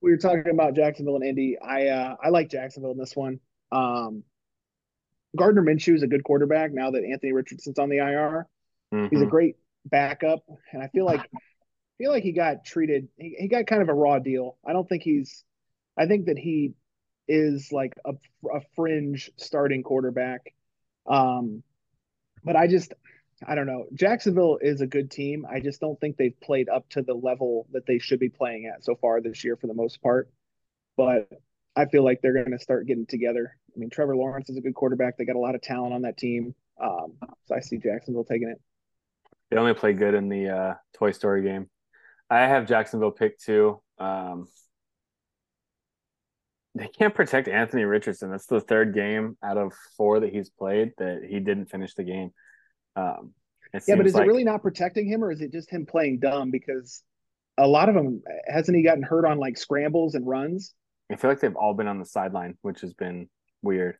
we were talking about Jacksonville and Indy. I uh I like Jacksonville in this one. Um Gardner Minshew is a good quarterback now that Anthony Richardson's on the IR. He's a Mhm. great backup, and I feel like I feel like he got treated. He, he got kind of a raw deal. I don't think he's. I think that he is like a, a fringe starting quarterback. Um, but I just I don't know. Jacksonville is a good team. I just don't think they've played up to the level that they should be playing at so far this year for the most part. But I feel like they're going to start getting together. I mean, Trevor Lawrence is a good quarterback. They got a lot of talent on that team. Um, so I see Jacksonville taking it. They only play good in the uh, Toy Story game. I have Jacksonville pick two. Um, they can't protect Anthony Richardson. That's the third game out of four that he's played that he didn't finish the game. Um, Yeah, but is like- it really not protecting him, or is it just him playing dumb? Because a lot of them hasn't he gotten hurt on like scrambles and runs? I feel like they've all been on the sideline, which has been weird.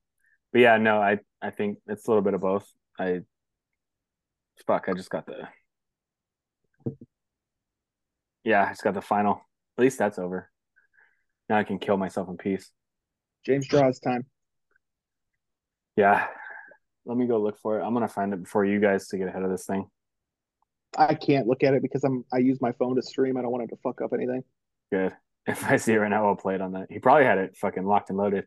But yeah, no, I I think it's a little bit of both. I fuck, I just got the yeah, I just got the final. At least that's over. Now I can kill myself in peace. James draws time. Yeah, let me go look for it. I'm gonna find it before you guys to get ahead of this thing. I can't look at it because I'm I use my phone to stream. I don't want it to fuck up anything. Good. If I see it right now, I'll play it on that. He probably had it fucking locked and loaded.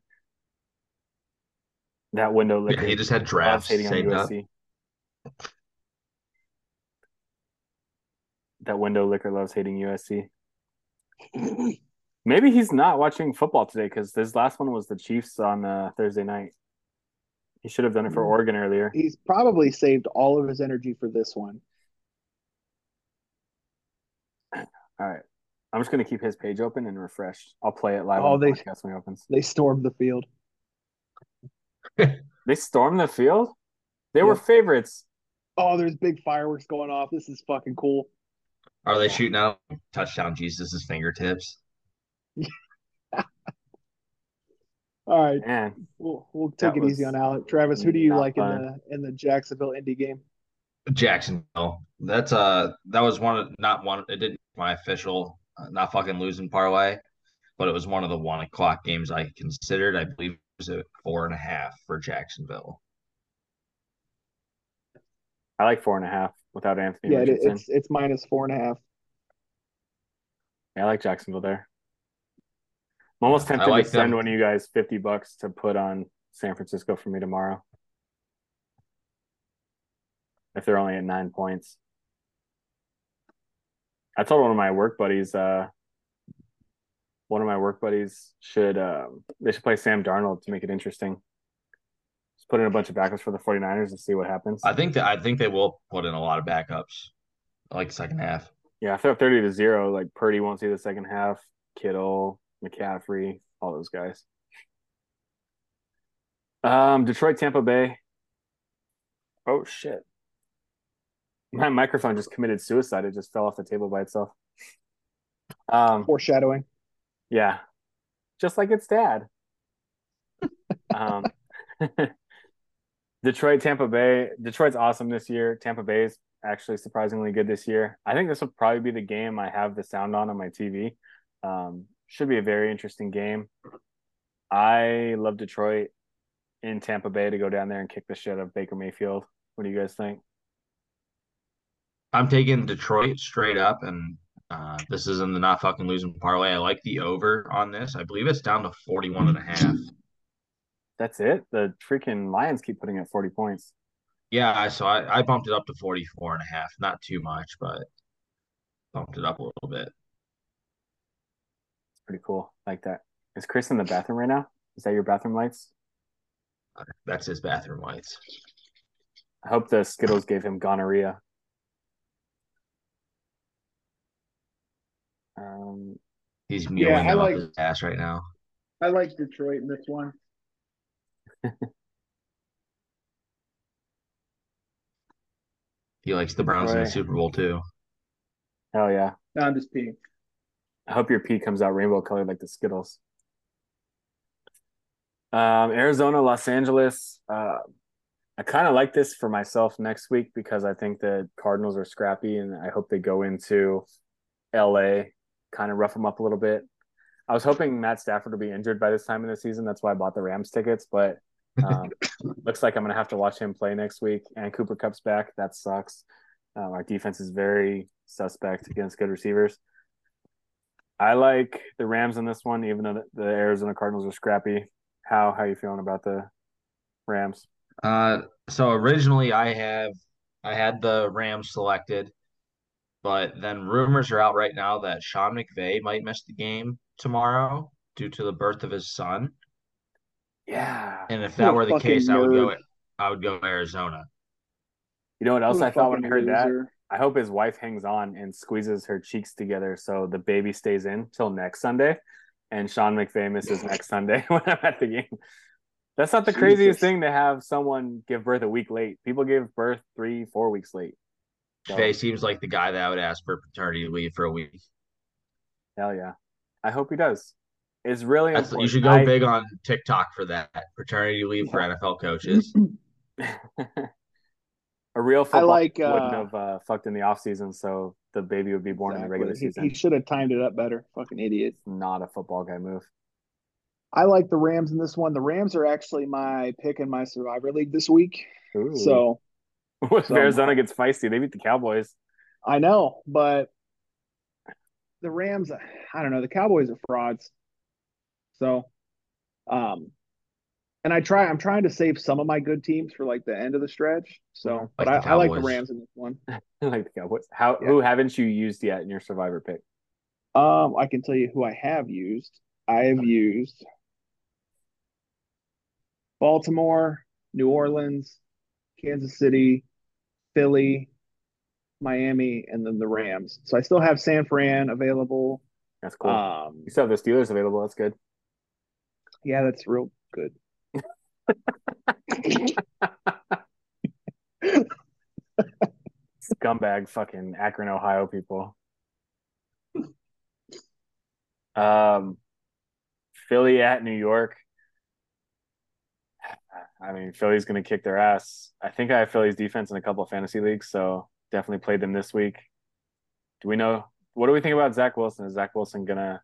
That window Yeah, liquor. he just had drafts on saved up. That window liquor loves hating USC. Maybe he's not watching football today because his last one was the Chiefs on uh, Thursday night. He should have done it for Mm. Oregon earlier. He's probably saved all of his energy for this one. All right. I'm just gonna keep his page open and refresh. I'll play it live Oh, on the they- podcast when it opens. They stormed the field. They stormed the field. They were favorites. Oh, there's big fireworks going off. This is fucking cool. Are they shooting out touchdown Jesus' fingertips? All right, Man, we'll we'll take it easy on Alec. Travis, who do you not like in the in the Jacksonville indie game? Jacksonville. That's uh that was one of not one it didn't my official uh, not fucking losing parlay, but it was one of the one o'clock games I considered. I believe it was at four and a half for Jacksonville. I like four and a half without Anthony Yeah, it, Richardson. it's it's minus four and a half. Yeah, I like Jacksonville there. I'm almost tempted like to send them. one of you guys 50 bucks to put on San Francisco for me tomorrow. If they're only at nine points. I told one of my work buddies, uh, one of my work buddies should um, they should play Sam Darnold to make it interesting. Just put in a bunch of backups for the 49ers and see what happens. I think that I think they will put in a lot of backups, like second half. Yeah, if they're up 30 to 0, like Purdy won't see the second half, Kittle, McCaffrey, all those guys. Um, Detroit, Tampa Bay. Oh shit. My microphone just committed suicide. It just fell off the table by itself. Um, Foreshadowing. yeah. Just like its dad. um Detroit, Tampa Bay. Detroit's awesome this year. Tampa Bay is actually surprisingly good this year. I think this will probably be the game I have the sound on on my TV. Um, should be a very interesting game. I love Detroit in Tampa Bay to go down there and kick the shit out of Baker Mayfield. What do you guys think? I'm taking Detroit straight up, and uh, this is in the not fucking losing parlay. I like the over on this. I believe it's down to 41 and a half. That's it. The freaking Lions keep putting up 40 points. Yeah, so I, I bumped it up to 44 and a half. Not too much, but bumped it up a little bit. It's pretty cool. cool. Like that. Is Chris in the bathroom right now? Is that your bathroom lights? That's his bathroom lights. I hope the Skittles gave him gonorrhea. Um, He's Yeah, mewing I them like- up his ass right now. I like Detroit in this one. He likes the Browns in the Super Bowl too. hell yeah. No, I'm just peeing. I hope your pee comes out rainbow colored like the Skittles. Um, Arizona, Los Angeles. Uh, I kind of like this for myself next week because I think the Cardinals are scrappy, and I hope they go into LA, kind of rough them up a little bit. I was hoping Matt Stafford would be injured by this time in the season. That's why I bought the Rams tickets, but um, looks like I'm gonna have to watch him play next week. And Cooper Kupp's back. That sucks. Um, our defense is very suspect against good receivers. I like the Rams in this one, even though the, the Arizona Cardinals are scrappy. How how you feeling about the Rams? Uh, so originally I have I had the Rams selected, but then rumors are out right now that Sean McVay might miss the game tomorrow due to the birth of his son. Yeah. And if that were the fucking case, I would go. I would go Arizona. You know what else What a I thought when I fucking heard that? loser. I hope his wife hangs on and squeezes her cheeks together so the baby stays in till next Sunday, and Sean McVay misses next Sunday when I'm at the game. That's not the craziest thing to have someone give birth a week late. People give birth three, four weeks late. So, seems like the guy that would ask for paternity leave for a week. hell yeah. I hope he does. It's really you should go I- big on TikTok for that paternity leave for NFL coaches. a real football like, wouldn't uh, have uh, fucked in the off season, so the baby would be born in the regular Exactly. He- season. He, should have timed it up better. Fucking idiot. Not a football guy move. I like the Rams in this one. The Rams are actually my pick in my Survivor League this week. Ooh. So so- Arizona gets feisty? They beat the Cowboys. I know, but the Rams, I don't know. The Cowboys are frauds. So, um, and I try. I'm trying to save some of my good teams for like the end of the stretch. So, but Like the I, I like the Rams in this one. I like the Cowboys. How Yeah. who haven't you used yet in your Survivor pick? Um, I can tell you who I have used. I have used Baltimore, New Orleans, Kansas City, Philly, Miami, and then the Rams. So I still have San Fran available. That's cool. Um, you still have the Steelers available. That's good. yeah, that's real good. Scumbag fucking Akron, Ohio people. Um, Philly at New York. I mean, Philly's going to kick their ass. I think I have Philly's defense in a couple of fantasy leagues, so definitely played them this week. Do we know what do we think about Zach Wilson? Is Zach Wilson gonna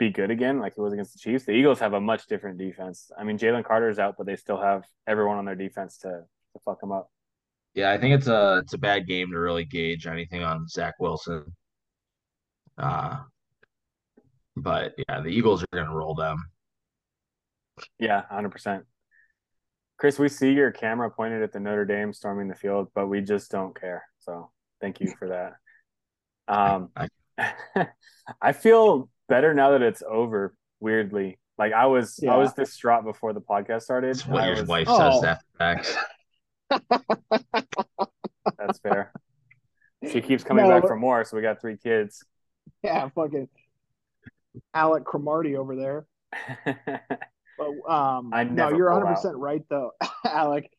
be good again, like he was against the Chiefs? The Eagles have a much different defense. I mean, Jalen Carter's out, but they still have everyone on their defense to to fuck him up. Yeah, I think it's a it's a bad game to really gauge anything on Zach Wilson. Uh, but yeah, the Eagles are gonna roll them. Yeah, hundred percent. Chris, we see your camera pointed at the Notre Dame storming the field, but we just don't care. So thank you for that. Um, I feel better now that it's over. Weirdly, like I was, Yeah. I was distraught before the podcast started. That's what I your was- wife Oh. says after facts. That's fair. She keeps coming No, back for more, so we got three kids. Yeah, fucking Alec Cromartie over there. But um, I no, you're 100 percent right though, Alec.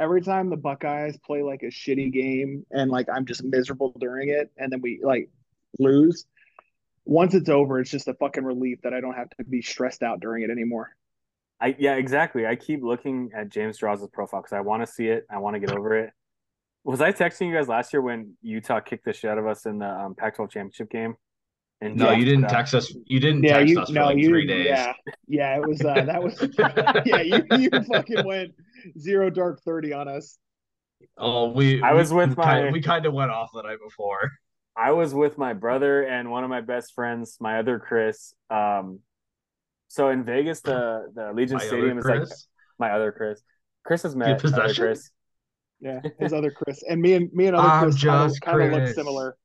Every time the Buckeyes play like a shitty game and like I'm just miserable during it, and then we like lose. Once it's over, it's just a fucking relief that I don't have to be stressed out during it anymore. I yeah, exactly. I keep looking at James Draws' profile because I want to see it. I want to get over it. Was I texting you guys last year when Utah kicked the shit out of us in the um, Pac-12 championship game? And No, James you didn't text us. You didn't Yeah, text you us for no, like you three days. yeah, yeah. It was uh, that was yeah. You you fucking went zero dark thirty on us. Oh, we. I was we, with we my- Kind we kind of went off the night before. I was with my brother and one of my best friends, my other Chris. Um, so in Vegas, the the Allegiant My Stadium other is like my other Chris. Chris has met other. Chris. Yeah, his other Chris and me and me and other I'm Chris kind of just kind of look similar.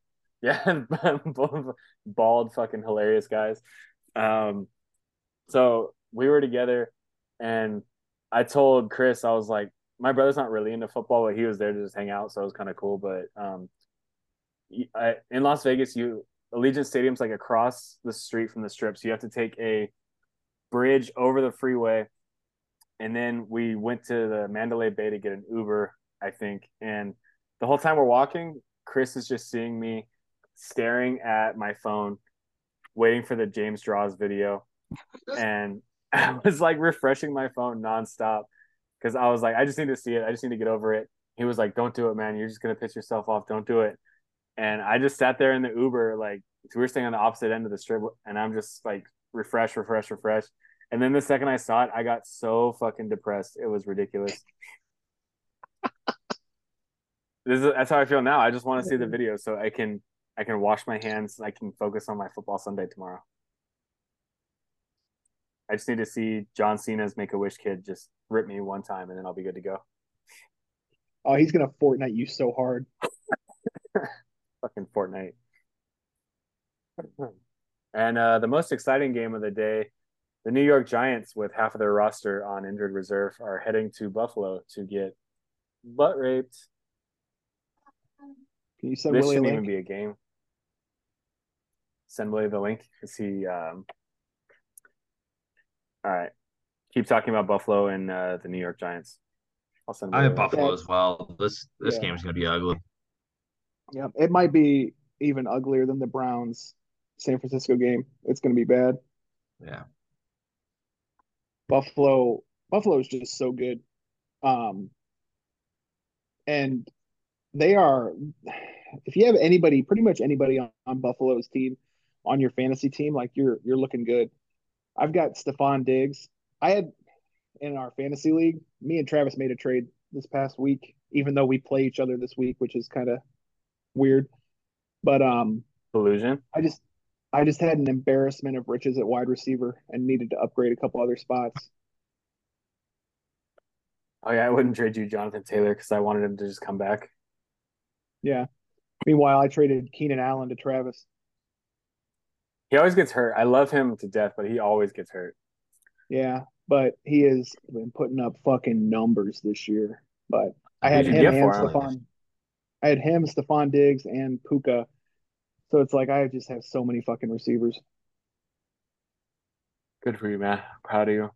Yeah, both bald, fucking hilarious guys. Um, so we were together, and I told Chris, I was like, my brother's not really into football, but he was there to just hang out, so it was kind of cool. But um, I, in Las Vegas, you Allegiant Stadium's like across the street from the strip, so you have to take a bridge over the freeway, and then we went to the Mandalay Bay to get an Uber, I think, and the whole time we're walking, Chris is just seeing me staring at my phone, waiting for the James Draws video. And I was like refreshing my phone nonstop because I was like, I just need to see it. I just need to get over it. He was like, Don't do it, man. You're just gonna piss yourself off. Don't do it. And I just sat there in the Uber, like we were staying on the opposite end of the strip, and I'm just like refresh, refresh, refresh. And then the second I saw it, I got so fucking depressed. It was ridiculous. this is that's how I feel now. I just want to see the mm-hmm. video so I can I can wash my hands. I can focus on my football Sunday tomorrow. I just need to see John Cena's Make a Wish kid just rip me one time, and then I'll be good to go. Oh, he's gonna Fortnite you so hard. Fucking Fortnite. And uh, the most exciting game of the day, the New York Giants, with half of their roster on injured reserve, are heading to Buffalo to get butt raped. Can you send this Willie a shouldn't link? even be a game. Send Willie the link. Is he? Um... All right. Keep talking about Buffalo and uh, the New York Giants. I'll send. I have. Buffalo as well. This this Yeah. game's gonna be ugly. Yeah, it might be even uglier than the Browns San Francisco game. It's gonna be bad. Yeah. Buffalo Buffalo is just so good. Um and they are if you have anybody, pretty much anybody on, on Buffalo's team on your fantasy team, like you're you're looking good. I've got Stefon Diggs. I had in our fantasy league, me and Travis made a trade this past week, even though we play each other this week, which is kind of weird. But um Illusion. I just I just had an embarrassment of riches at wide receiver and needed to upgrade a couple other spots. Oh yeah, I wouldn't trade you Jonathan Taylor because I wanted him to just come back. Yeah. Meanwhile, I traded Keenan Allen to Travis. He always gets hurt. I love him to death, but he always gets hurt. Yeah, but he has been putting up fucking numbers this year. But I had him and get for him? Stefon. I had him, Stefon Diggs, and Puka. So it's like I just have so many fucking receivers. Good for you, man. Proud of you.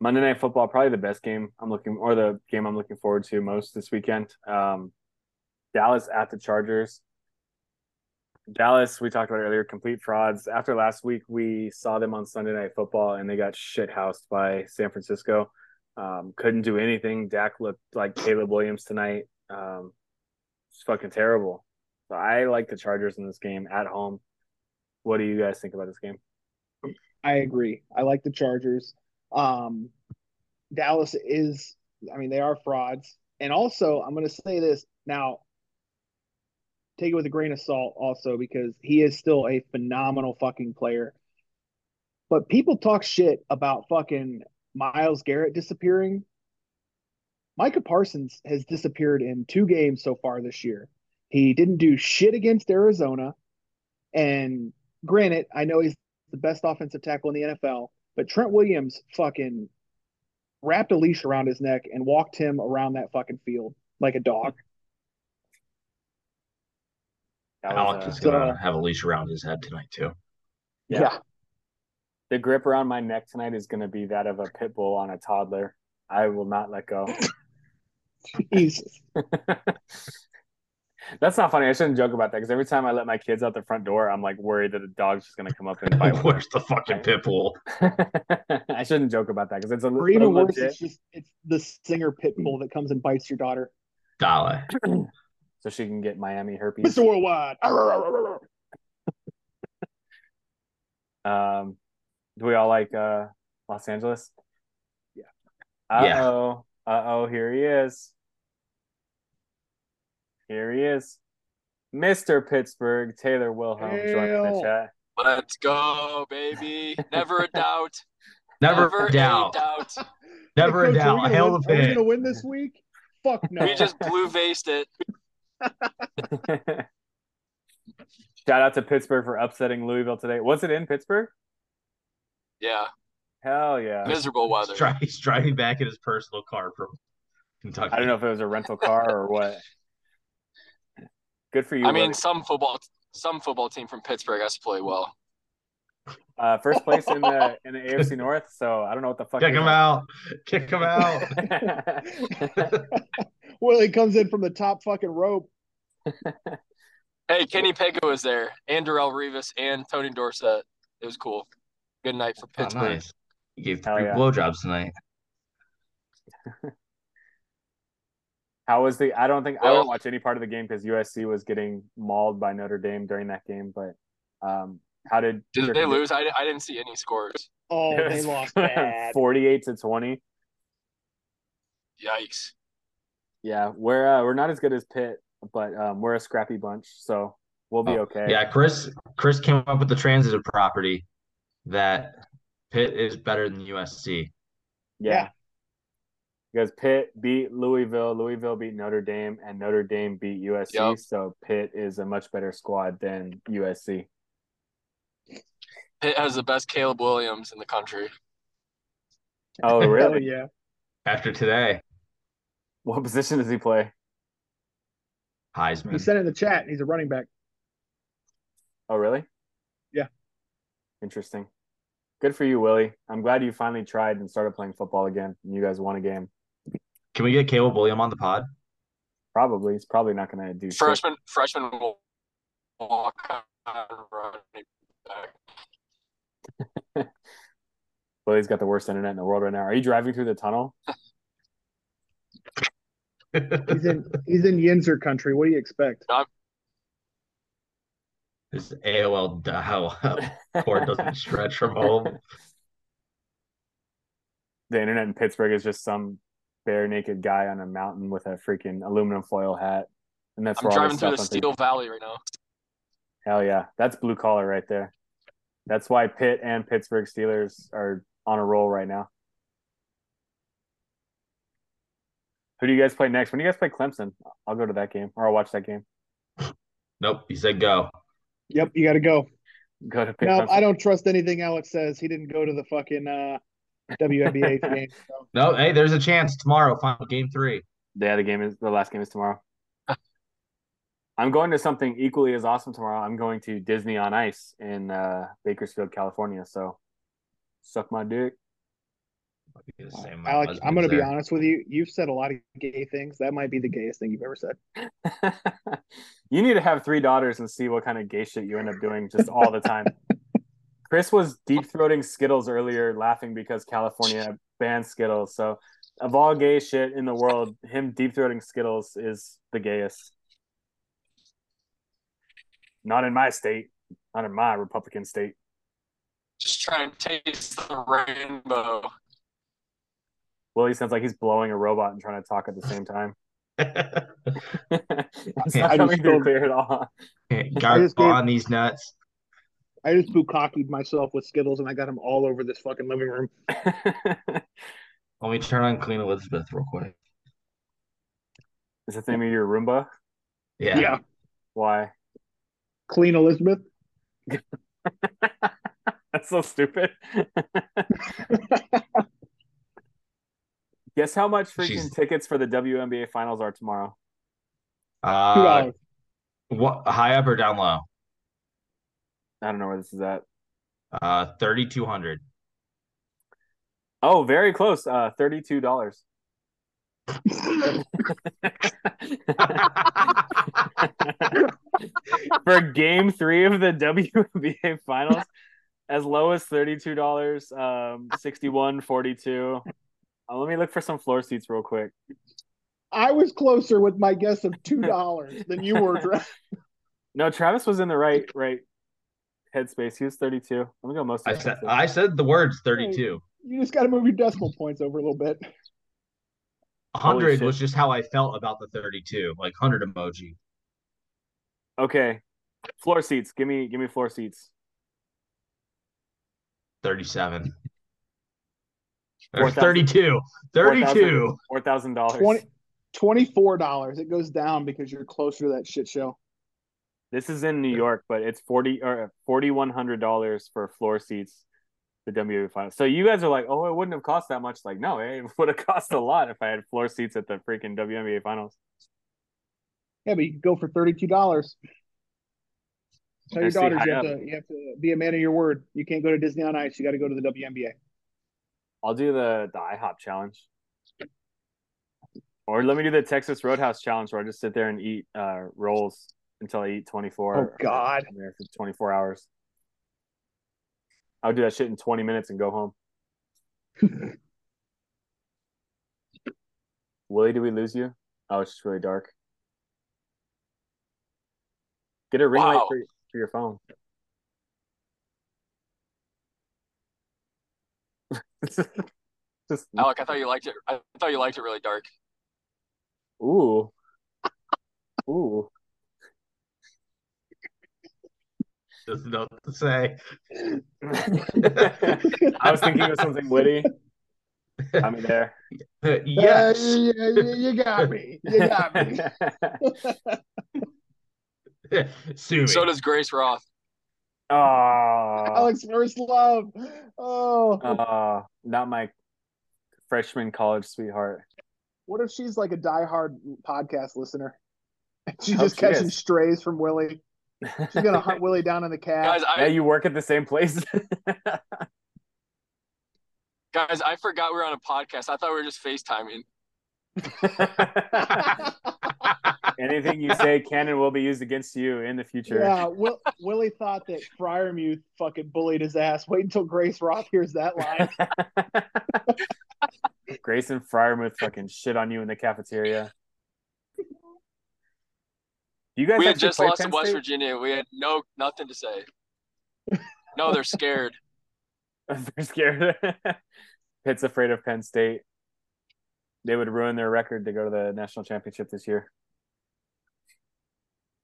Monday Night Football, probably the best game I'm looking, or the game I'm looking forward to most this weekend. Um, Dallas at the Chargers. Dallas, we talked about earlier, complete frauds. After last week, we saw them on Sunday Night Football, and they got shit housed by San Francisco. Um, couldn't do anything. Dak looked like Caleb Williams tonight. Um, it's fucking terrible. So I like the Chargers in this game at home. What do you guys think about this game? I agree. I like the Chargers. Um, Dallas is, I mean, they are frauds. And also, I'm going to say this now, take it with a grain of salt also, because he is still a phenomenal fucking player. But people talk shit about fucking Myles Garrett disappearing. Micah Parsons has disappeared in two games so far this year. He didn't do shit against Arizona. And granted, I know he's the best offensive tackle in the NFL, but Trent Williams fucking wrapped a leash around his neck and walked him around that fucking field like a dog. That was, Alec uh, is gonna so- have a leash around his head tonight too. Yeah. the grip around my neck tonight is going to be that of a pit bull on a toddler. I will not let go. Jesus. That's not funny. I shouldn't joke about that because every time I let my kids out the front door, I'm like worried that a dog's just going to come up and bite. Where's the fucking pit bull? I shouldn't joke about that because it's a Or even worse, legit. it's just it's the singer pit bull that comes and bites your daughter. Dolly. so she can get Miami herpes. Mr. Worldwide. Um, do we all like uh, Los Angeles? Yeah. Uh Yeah. oh. Uh oh. Here he is. Here he is, Mr. Pittsburgh Taylor Wilhelm joining the chat. Let's go, baby. Never a doubt. Never, Never a doubt. doubt. Never Hey, a doubt. Are we gonna Hail win- the Are we gonna win this week? Fuck no. We just blue faced it. Shout out to Pittsburgh for upsetting Louisville today. Was it in Pittsburgh? Yeah, Hell yeah. miserable weather. He's, dri- he's driving back in his personal car from Kentucky. I don't know if it was a rental car or what. Good for you. I mean, Willie. some football some football team from Pittsburgh has to play well. uh, first place in the in the AFC North. So I don't know what the fuck. Kick him out. Kick him out. well, he comes in from the top fucking rope. Hey, Kenny Pickett was there, and Darrelle Revis, and Tony Dorsett. It was cool. Good night for Oh, Pittsburgh. nice. He gave three yeah. blowjobs tonight. How was the? I don't think I Well- didn't watch any part of the game because USC was getting mauled by Notre Dame during that game. But um, how did Did they lose? I, I didn't see any scores. Oh, they lost bad. Forty-eight to twenty. Yikes. Yeah, we're uh, we're not as good as Pitt, but um, we're a scrappy bunch, so we'll be Oh, okay. Yeah, Chris Chris came up with the transitive property that Pitt is better than USC. yeah. Yeah. Because Pitt beat Louisville, Louisville beat Notre Dame, and Notre Dame beat USC. Yep. So Pitt is a much better squad than USC. Pitt has the best Caleb Williams in the country. Oh, really? yeah. After today, what position does he play? Heisman. He Heisman. said in the chat he's a running back. Oh, really? Yeah. Interesting. Good for you, Willie. I'm glad you finally tried and started playing football again. And you guys won a game. Can we get Caleb William on the pod? Probably. He's probably not going to do shit. Freshman freshman will walk on running back. Willie's got the worst internet in the world right now. Are you driving through the tunnel? He's in he's in Yinzer country. What do you expect? His AOL dial up cord doesn't stretch from home. the internet in Pittsburgh is just some bare naked guy on a mountain with a freaking aluminum foil hat. And that's I'm where driving this through the stuff I'm thinking, Steel Valley right now. Hell yeah. That's blue collar right there. That's why Pitt and Pittsburgh Steelers are on a roll right now. Who do you guys play next? When do you guys play Clemson? I'll go to that game or I'll watch that game. Nope, he said go. Yep, you got to go. Go to Pitt. No, I don't trust anything Alex says. He didn't go to the fucking uh, WNBA game. So. No, hey, there's a chance tomorrow. Final game three. Yeah, the game is the last game is tomorrow. I'm going to something equally as awesome tomorrow. I'm going to Disney on Ice in uh, Bakersfield, California. So suck my dick. I'll be the same. My Alex, I'm going to be honest with you. You've said a lot of gay things. That might be the gayest thing you've ever said. you need to have three daughters and see what kind of gay shit you end up doing just all the time. Chris was deep throating Skittles earlier, laughing because California banned Skittles. So, of all gay shit in the world, him deep throating Skittles is the gayest. Not in my state, not in my Republican state. Just try and taste the rainbow. Willie sounds like he's blowing a robot and trying to talk at the same time. it's Yeah, not I coming just through told- clear at all. Got just gave- on these nuts. I just bukkakied myself with Skittles and I got them all over this fucking living room. Let me turn on Queen Elizabeth real quick. Is that the name of your Roomba? Yeah. Why? Clean Elizabeth. That's so stupid. Guess how much freaking She's- tickets for the WNBA finals are tomorrow? Two Uh, what high up or down low? I don't know where this is at. Uh, thirty two hundred. Oh, very close. Uh, thirty-two dollars. For game three of the WNBA finals, as low as thirty-two dollars, um, sixty-one, forty-two. Uh, let me look for some floor seats real quick. I was closer with my guess of two dollars than you were. Dre. No, Travis was in the right right headspace. He was thirty-two. Let me go most I said. I said the words thirty two. You just got to move your decimal points over a little bit. Holy Hundred was just how I felt about the thirty two, like hundred emoji. Okay, floor seats. Give me give me floor seats. Thirty seven. Four Or thousand- 32. 32. Four thousand dollars. Twenty. Twenty-four dollars. It goes down because you're closer to that shit show. This is in New York, but it's forty or uh, forty one hundred dollars for floor seats. The WNBA finals. So you guys are like, oh, it wouldn't have cost that much. Like, no, it would have cost a lot if I had floor seats at the freaking WNBA finals. Yeah, but you can go for thirty-two dollars. Tell your daughters you have to you have to be a man of your word. You can't go to Disney on Ice. You got to go to the WNBA. I'll do the the IHOP challenge. Or let me do the Texas Roadhouse challenge where I just sit there and eat uh, rolls until I eat 24. Oh, God. I'm there for 24 hours. I'll do that shit in 20 minutes and go home. Willie, did we lose you? Oh, it's just really dark. Get a ring light for, for your phone. just Alec, I thought you liked it. I thought you liked it really dark. ooh, ooh. Doesn't know what to say. I was thinking of something witty. I mean, there. yes. Uh, you, you- you got me. You got me. Sue me. So does Grace Roth. Oh, Alex first love. Oh, uh, not my freshman college sweetheart. what if she's like a diehard podcast listener? She's just she catching is. strays from Willie. She's gonna hunt Willie down in the cab. Guys, yeah, you work at the same place. guys, I forgot we were on a podcast. I thought we were just FaceTiming. Anything you say can and will be used against you in the future. yeah, Will, Willie thought that Fryermuth fucking bullied his ass. Wait until Grace Roth hears that line. Grace and Fryermuth fucking shit on you in the cafeteria. You guys We had just play lost to West State? Virginia. We had no nothing to say. No, they're scared. They're scared. Pitt's afraid of Penn State. They would ruin their record to go to the national championship this year.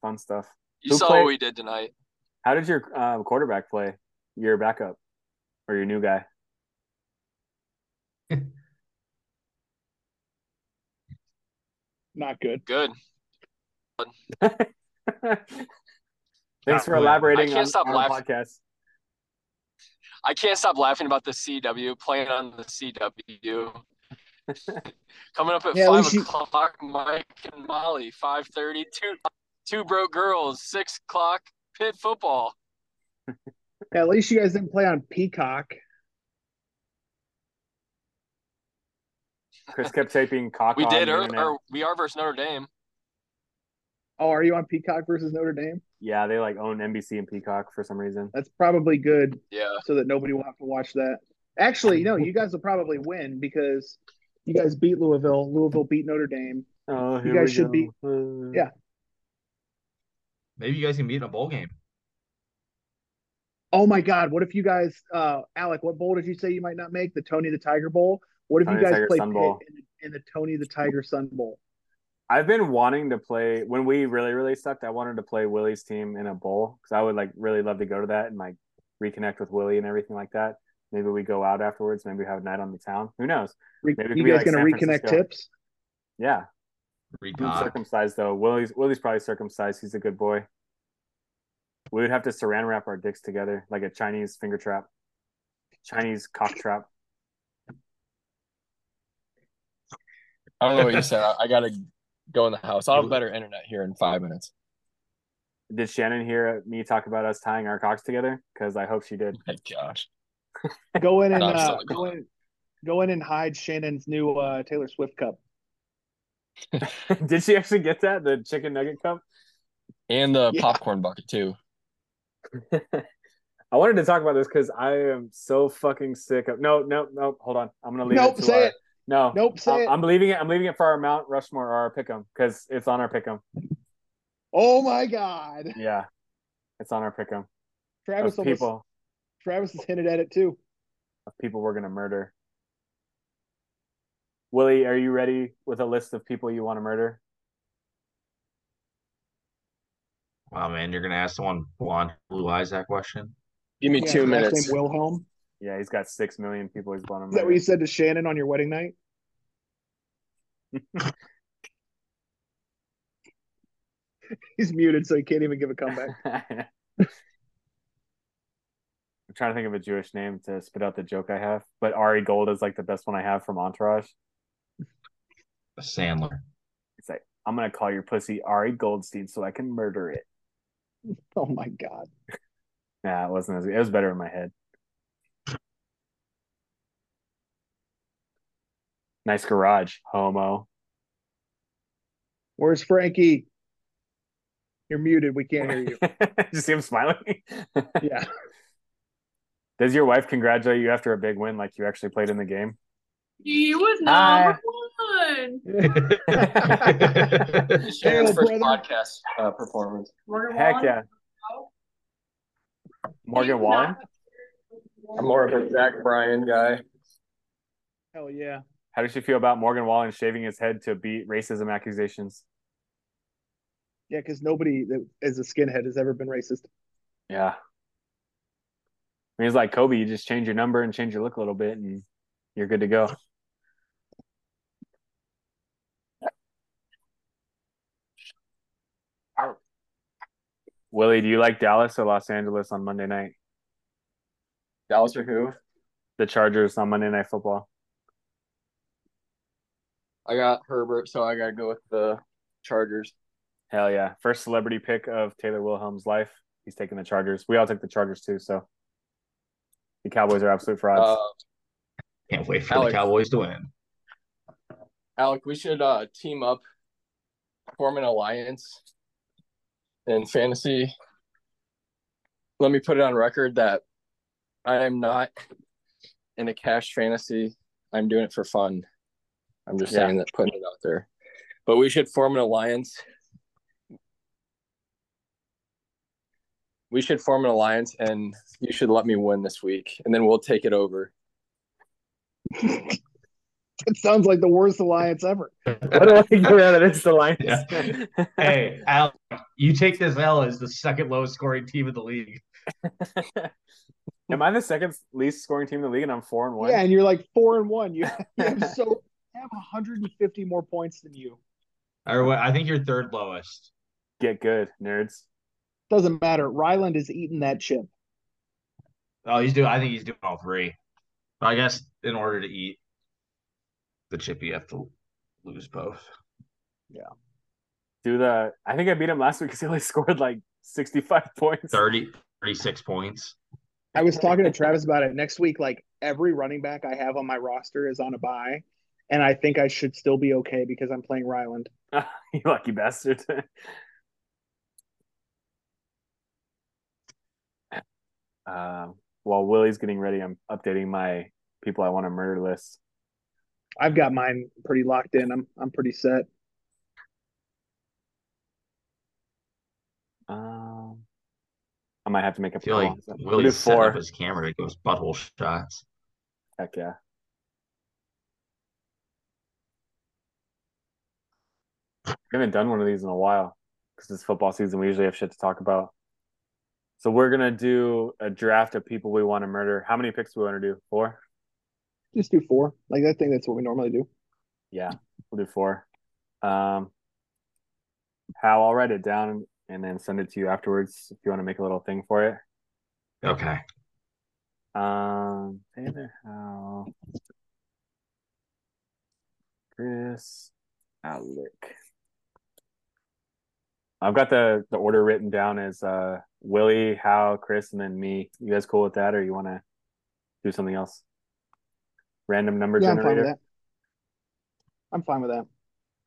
Fun stuff. You Who saw played- what we did tonight. How did your uh, quarterback play? Your backup or your new guy? Not good. Good. Thanks Not for good. elaborating I can't on, stop on our laughing. podcast. I can't stop laughing about the CW playing on the CW. Coming up at Yeah, five least you- o'clock, Mike and Molly. Five thirty, two two broke girls. Six o'clock, Pitt football. Yeah, at least you guys didn't play on Peacock. Chris kept typing cock We on did, or, or we are versus Notre Dame. Oh, are you on Peacock versus Notre Dame? Yeah, they like own NBC and Peacock for some reason. That's probably good Yeah, so that nobody will have to watch that. Actually, no, you guys will probably win because you guys beat Louisville. Louisville beat Notre Dame. Oh, You guys we should go. be- Uh, yeah. Maybe you guys can meet in a bowl game. Oh my God! What if you guys, uh, Alec? What bowl did you say you might not make? The Tony the Tiger Bowl. What if Tony you guys Tiger play Pitt in the, in the Tony the Tiger Sun Bowl? I've been wanting to play when we really really sucked. I wanted to play Willie's team in a bowl because I would like really love to go to that and like reconnect with Willie and everything like that. Maybe we go out afterwards. Maybe we have a night on the town. Who knows? Maybe it could you guys like gonna San reconnect Francisco. tips? Yeah, Reed Who's Cock. Circumcised though. Willie's Willie's probably circumcised. He's a good boy. We would have to saran wrap our dicks together like a Chinese finger trap, Chinese cock trap. I don't know what you said. I, I gotta go in the house. I'll have better internet here in five minutes. Did Shannon hear me talk about us tying our cocks together? Because I hope she did. My gosh. Go in and No, I'm still uh, go in, go in and hide Shannon's new uh, Taylor Swift cup. did she actually get that? The chicken nugget cup? And the Yeah. popcorn bucket too. I wanted to talk about this because I am so fucking sick of. No, no, no. Hold on. I'm gonna leave Nope, it. To say our, it. No, Nope, say I'm, it. I'm leaving it. I'm leaving it for our Mount Rushmore or our pick'em because it's on our pick'em. Oh my God! Yeah, it's on our pick'em. Travis Of almost, people, Travis has hinted at it too. of people we're gonna murder. Willie, are you ready with a list of people you want to murder? Wow, man, you're gonna ask someone blonde, blue eyes that question. Give me Yeah, two his minutes. name Wilhelm. Yeah, he's got six million people he's want to Is that what you said to Shannon on your wedding night? He's muted, so he can't even give a comeback. I'm trying to think of a Jewish name to spit out the joke I have, but Ari Gold is like the best one I have from Entourage. Sandler. It's like I'm gonna call your pussy Ari Goldstein so I can murder it. Oh my god. Nah, it wasn't as it was better in my head. Nice garage, homo. Where's Frankie? You're muted. We can't hear you. you see him smiling? Yeah. Does your wife congratulate you after a big win like you actually played in the game? He was Hi. number one. Sharon's first brother. podcast uh, performance. Morgan Heck Wallen. yeah. Morgan He's Wallen? I'm more of a Zach Bryan guy. Hell yeah. How does she feel about Morgan Wallen shaving his head to beat racism accusations? Yeah, because nobody that is a skinhead has ever been racist. Yeah. I mean, it's like Kobe, you just change your number and change your look a little bit and you're good to go. Willie, do you like Dallas or Los Angeles on Monday night? Dallas or who? The Chargers on Monday Night Football. I got Herbert, so I gotta go with the Chargers. Hell yeah. First celebrity pick of Taylor Wilhelm's life. He's taking the Chargers. We all took the Chargers too, so the Cowboys are absolute frauds. Uh, Can't wait for Alex. the Cowboys to win. Alec, we should uh, team up, form an alliance in fantasy. Let me put it on record that I am not in a cash fantasy. I'm doing it for fun. I'm just Yeah. saying that, putting it out there. But we should form an alliance. We should form an alliance, and you should let me win this week, and then we'll take it over. It sounds like the worst alliance ever. what do I think around it? It's the alliance. Yeah. Hey, Al, you take this L as the second lowest scoring team in the league. Am I the second least scoring team in the league and I'm four and one? Yeah, and you're like four and one. You, you have so I have 150 more points than you. Or what? I think you're third lowest. Get good, nerds. Doesn't matter. Ryland is eating that chip. Oh, he's doing. I think he's doing all three. But I guess in order to eat the chip, you have to lose both. Yeah. Do the I think I beat him last week because he only scored like 65 points. 30, 36 points. I was talking to Travis about it. Next week, like every running back I have on my roster is on a bye, and I think I should still be okay because I'm playing Ryland. you lucky bastard. um, while Willie's getting ready, I'm updating my people I want to murder list. I've got mine pretty locked in. I'm I'm pretty set. Um, I might have to make a I feel like poll. We'll do four. up his camera to go butthole shots. Heck yeah. We haven't done one of these in a while because it's football season. We usually have shit to talk about. So we're gonna do a draft of people we want to murder. How many picks do we want to do? Four? Just do four. Like I think that's what we normally do. Yeah, we'll do four. Um, Hal, I'll write it down and then send it to you afterwards if you want to make a little thing for it. Okay. Um, Taylor, Hal, Chris, Alec. I've got the the order written down as uh Willie, Hal, Chris, and then me. You guys cool with that, or you want to do something else? Random number Yeah, I'm fine with generator. that. I'm fine with that.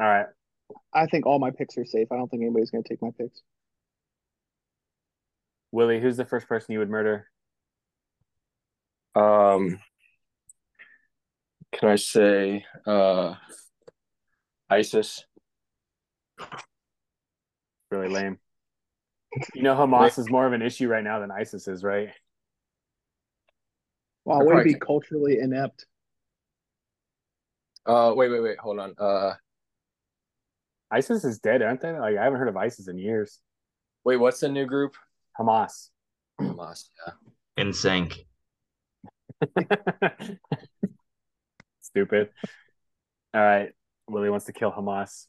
All right. I think all my picks are safe. I don't think anybody's going to take my picks. Willie, who's the first person you would murder? Um, can I say uh, ISIS? Really lame. You know, Hamas is more of an issue right now than ISIS is, right? Wow, They're way to probably- be culturally inept. Uh, wait, wait, wait, hold on. Uh, ISIS is dead, aren't they? Like I haven't heard of ISIS in years. wait, what's the new group? Hamas. Hamas. Yeah. In sync. Stupid. All right. Willie wants to kill Hamas.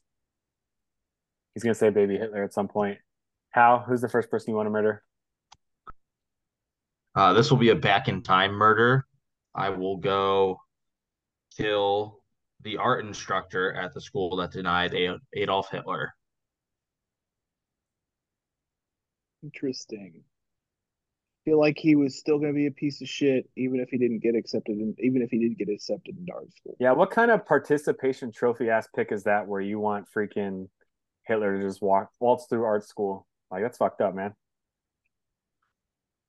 He's gonna say baby Hitler at some point. How? who's the first person you want to murder? Uh, this will be a back in time murder. I will go kill the art instructor at the school that denied Adolf Hitler. Interesting. Feel like he was still going to be a piece of shit, even if he didn't get accepted, in, even if he did get accepted into art school. Yeah, what kind of participation trophy ass pick is that where you want freaking Hitler to just walk waltz through art school? Like that's fucked up, man.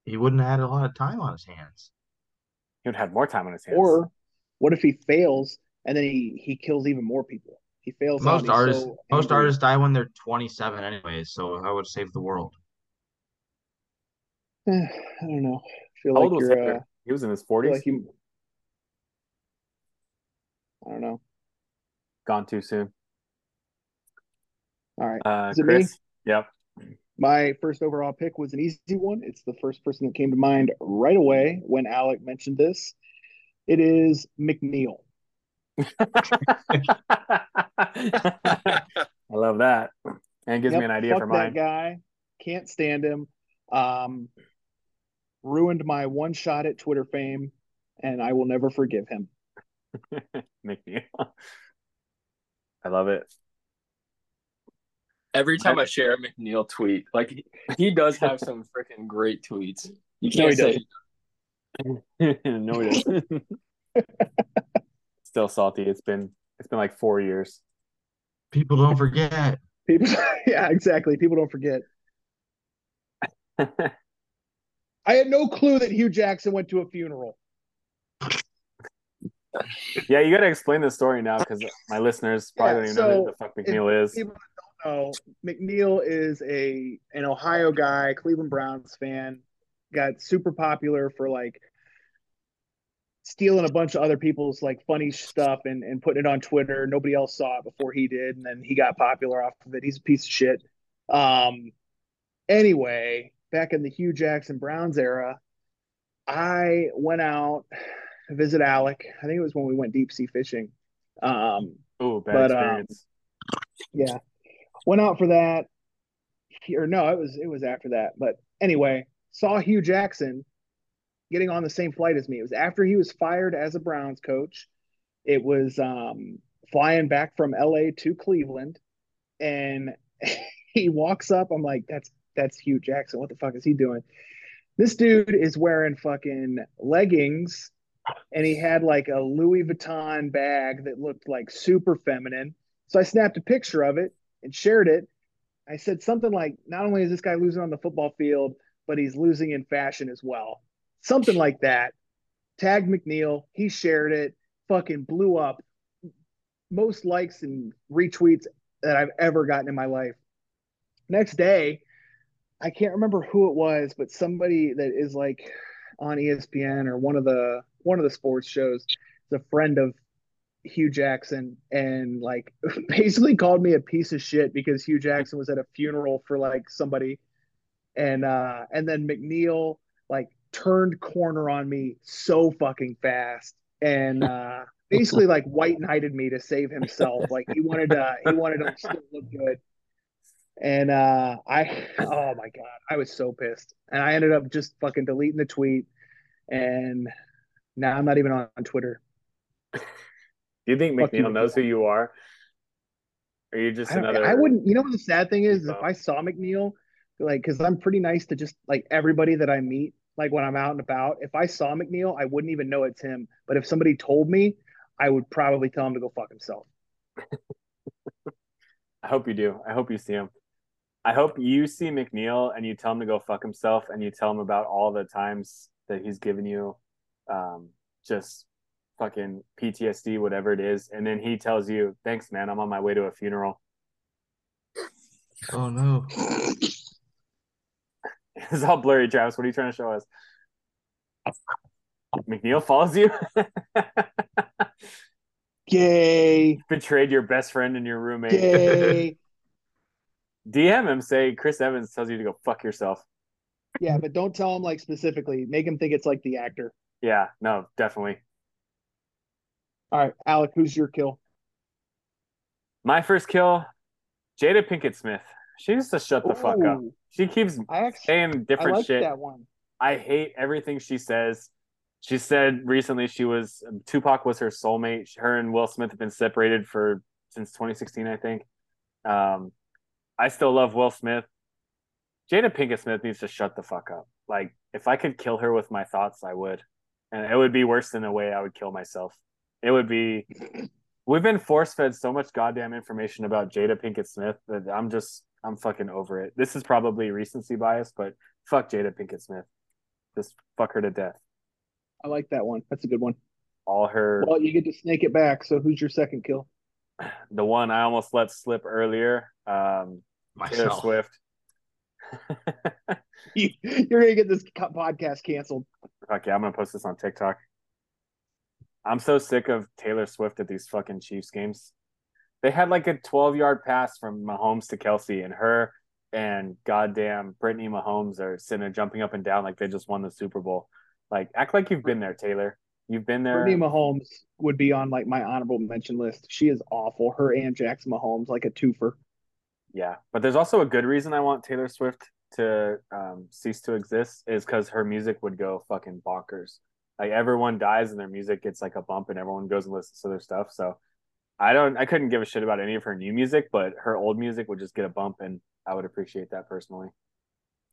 He wouldn't have had a lot of time on his hands. He would have had more time on his hands. Or what if he fails and then he he kills even more people? He fails. Most artists, so most angry. artists die when they're 27 anyways, so I would save the world. I don't know. I feel How like old was you're. Hitler? Uh, he was in his forties. like you. I don't know. Gone too soon. All right. Uh, Is it me? Yep. My first overall pick was an easy one. It's the first person that came to mind right away when Alec mentioned this. It is McNeil. I love that. And it gives me an idea fuck for that mine. guy. Can't stand him. Um, ruined my one shot at Twitter fame, and I will never forgive him. McNeil. I love it. Every time I share a McNeil tweet, like he, he does have some freaking great tweets. You No, he can't say no, it isn't. Still salty. It's been it's been like four years. People don't forget. People, yeah, exactly. People don't forget. I had no clue that Hue Jackson went to a funeral. yeah, you got to explain the story now because my listeners probably Yeah, don't even know who the fuck McNeil is. People that don't know McNeil is a an Ohio guy, Cleveland Browns fan. Got super popular for like stealing a bunch of other people's like funny stuff and, and putting it on Twitter. Nobody else saw it before he did, and then he got popular off of it. He's a piece of shit. Um, anyway, back in the Hue Jackson Browns era, I went out to visit Alec. I think it was when we went deep sea fishing. Um, Oh, bad but, um, yeah, went out for that. Or no, it was it was after that. But anyway, saw Hue Jackson getting on the same flight as me. It was after he was fired as a Browns coach. It was um, flying back from LA to Cleveland, and he walks up. I'm like, that's that's Hue Jackson. What the fuck is he doing? This dude is wearing fucking leggings, and he had like a Louis Vuitton bag that looked like super feminine. So I snapped a picture of it and shared it. I said something like, not only is this guy losing on the football field, but he's losing in fashion as well. Something like that. Tagged McNeil. He shared it. Fucking blew up. Most likes and retweets that I've ever gotten in my life. Next day, I can't remember who it was, but somebody that is like on ESPN or one of the one of the sports shows is a friend of Hue Jackson and like basically called me a piece of shit because Hue Jackson was at a funeral for like somebody and uh and then McNeil like turned corner on me so fucking fast and uh basically like white knighted me to save himself like he wanted to he wanted to still look good and uh I oh my god I was so pissed and I ended up just fucking deleting the tweet and now I'm not even on, on Twitter Do you think fuck you, McNeil knows McNeil. who you are? Or are you just I, another? I wouldn't. You know what the sad thing is? if. I saw McNeil, like, because I'm pretty nice to just like everybody that I meet, like when I'm out and about. If I saw McNeil, I wouldn't even know it's him. But if somebody told me, I would probably tell him to go fuck himself. I hope you do. I hope you see him. I hope you see McNeil and you tell him to go fuck himself and you tell him about all the times that he's given you um, just fucking PTSD, whatever it is. And then he tells you, thanks, man. I'm on my way to a funeral. Oh no. It's all blurry, Travis. What are you trying to show us? McNeil follows you? Gay, Betrayed your best friend and your roommate. gay. DM him, say Chris Evans tells you to go fuck yourself. yeah, but don't tell him like specifically. Make him think it's like the actor. Yeah, no, definitely. All right, Alec, who's your kill? My first kill, Jada Pinkett Smith. She needs to shut the fuck up. She keeps I actually saying I different like shit. that one. I hate everything she says. She said recently she was Tupac was her soulmate. Her and Will Smith have been separated for since 2016, I think. Um, I still love Will Smith. Jada Pinkett Smith needs to shut the fuck up. Like, if I could kill her with my thoughts, I would, and it would be worse than the way I would kill myself. It would be. We've been force fed so much goddamn information about Jada Pinkett Smith that I'm just I'm fucking over it. This is probably recency bias, but fuck Jada Pinkett Smith. Just fuck her to death. I like that one. That's a good one. All her Well, you get to snake it back. So who's your second kill? the one I almost let slip earlier. Um Taylor Swift. You, you're gonna get this podcast canceled. Fuck yeah, I'm gonna post this on TikTok. I'm so sick of Taylor Swift at these fucking Chiefs games. They had like a 12 yard pass from Mahomes to Kelce, and her and goddamn Brittany Mahomes are sitting there jumping up and down like they just won the Super Bowl. Like, act like you've been there, Taylor. You've been there. Brittany Mahomes would be on like my honorable mention list. She is awful. Her and Jackson Mahomes, like a twofer. Yeah, but there's also a good reason I want Taylor Swift to um, cease to exist is because her music would go fucking bonkers. Like everyone dies and their music gets like a bump, and everyone goes and listens to their stuff. So I don't, I couldn't give a shit about any of her new music, but her old music would just get a bump, and I would appreciate that personally.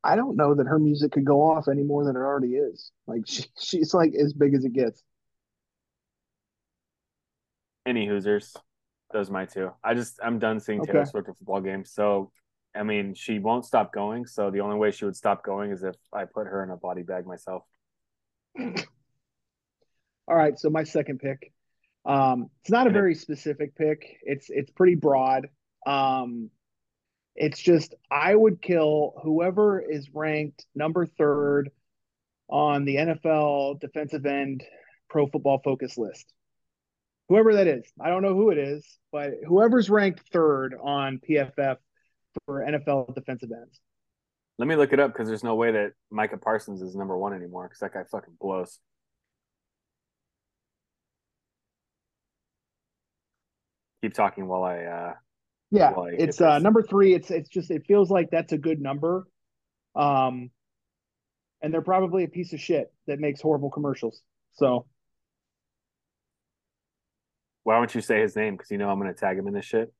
I don't know that her music could go off any more than it already is. Like she, she's like as big as it gets. Any Hoosers, those are my two. I just I'm done seeing Taylor Okay. Swift at football games. So I mean, she won't stop going. So the only way she would stop going is if I put her in a body bag myself. All right, so my second pick. Um, it's not a very specific pick. It's it's pretty broad. Um, it's just I would kill whoever is ranked number third on the NFL defensive end pro football focus list. Whoever that is. I don't know who it is, but whoever's ranked third on PFF for NFL defensive ends. Let me look it up because there's no way that Micah Parsons is number one anymore because that guy fucking blows. Keep talking while I uh Yeah, Well, I it's uh number three. It's it's just it feels like that's a good number. Um and they're probably a piece of shit that makes horrible commercials. So why don't you say his name? Because you know I'm gonna tag him in this shit.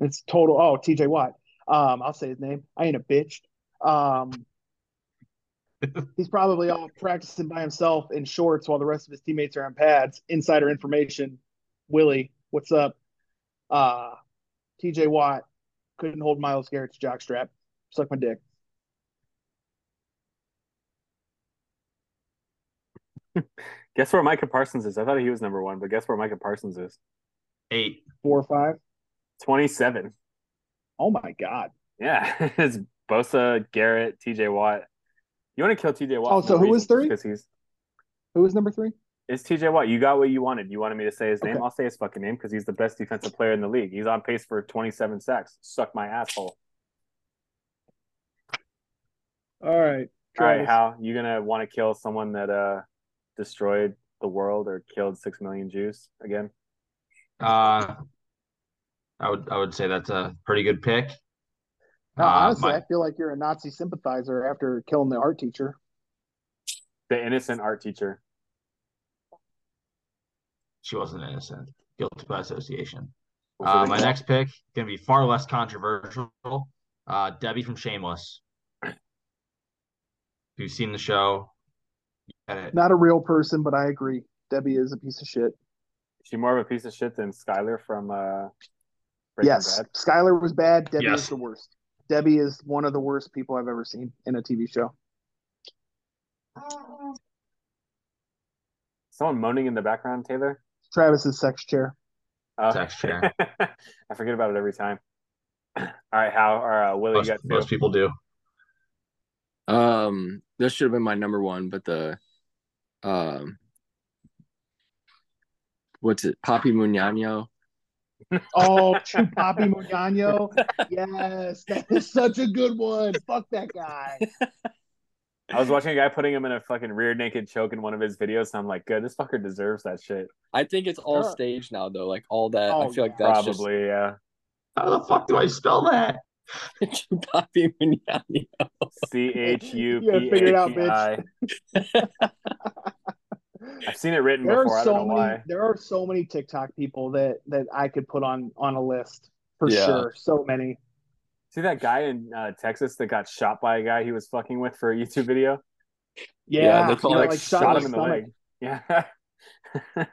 it's total oh TJ Watt. Um I'll say his name. I ain't a bitch. Um he's probably all practicing by himself in shorts while the rest of his teammates are on pads. Insider information. Willie, what's up? Uh TJ Watt couldn't hold Myles Garrett's jockstrap. Suck my dick. Guess where Micah Parsons is? I thought he was number one, but guess where Micah Parsons is? Eight. Four or five. Twenty-seven. Oh my god. Yeah, it's Bosa, Garrett, T.J. Watt. You want to kill T.J. Watt? Oh, so no who was three? Because he's Who was number three? It's T.J. Watt. You got what you wanted. You wanted me to say his name. Okay. I'll say his fucking name because he's the best defensive player in the league. He's on pace for twenty-seven sacks. Suck my asshole. All right. All right, Travis. Hal, you gonna want to kill someone that uh destroyed the world or killed six million Jews again? Uh, I would I would say that's a pretty good pick. No, Uh, honestly, my- I feel like you're a Nazi sympathizer after killing the art teacher. The innocent art teacher. She wasn't innocent. Guilty by association. Uh, my next pick gonna be far less controversial. Uh, Debbie from Shameless. If you've seen the show, get it. Not a real person, but I agree. Debbie is a piece of shit. Is she more of a piece of shit than Skylar from uh Breaking yes, Bad? Skylar was bad. Debbie Yes. is the worst. Debbie is one of the worst people I've ever seen in a TV show. Someone moaning in the background, Taylor. Travis's sex chair. Uh, Sex chair. I forget about it every time. All right, how or uh, Willie, Most, you got most people do. Um, this should have been my number one, but the um, what's it? Poppy Muñano. Oh, Poppy Mugano. Yes, that is such a good one. Fuck that guy. I was watching a guy putting him in a fucking rear naked choke in one of his videos, and I'm like, good, this fucker deserves that shit. I think it's all Sure. staged now, though. Like all that, I Oh, feel like yeah. that's just Probably, yeah. How the fuck do I spell that? Bobby Mignani. C H U You gotta P figure it A out, P I. I've seen it written There before. are I don't so know many. why. There are so many TikTok people that that I could put on on a list for Yeah. sure. So many. See that guy in uh, Texas that got shot by a guy he was fucking with for a YouTube video? Yeah, they call he it, got, like, shot shot him in the leg. Yeah.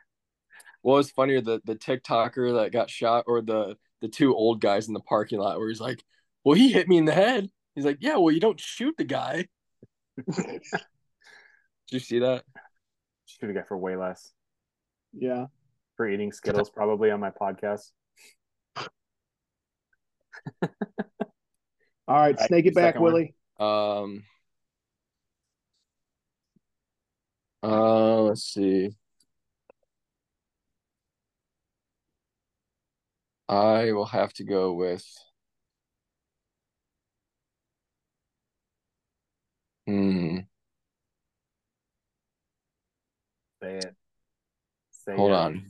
What was funnier, the the TikToker that got shot, or the the two old guys in the parking lot where he's like, "Well, he hit me in the head." He's like, "Yeah, well, you don't shoot the guy." Did you see that? Shoot a guy for way less. Yeah. For eating Skittles, probably on my podcast. All right, Right, snake it back, second one. Willie. Um. Uh, let's see. I will have to go with. Hmm. Say it. Say Hold your- on.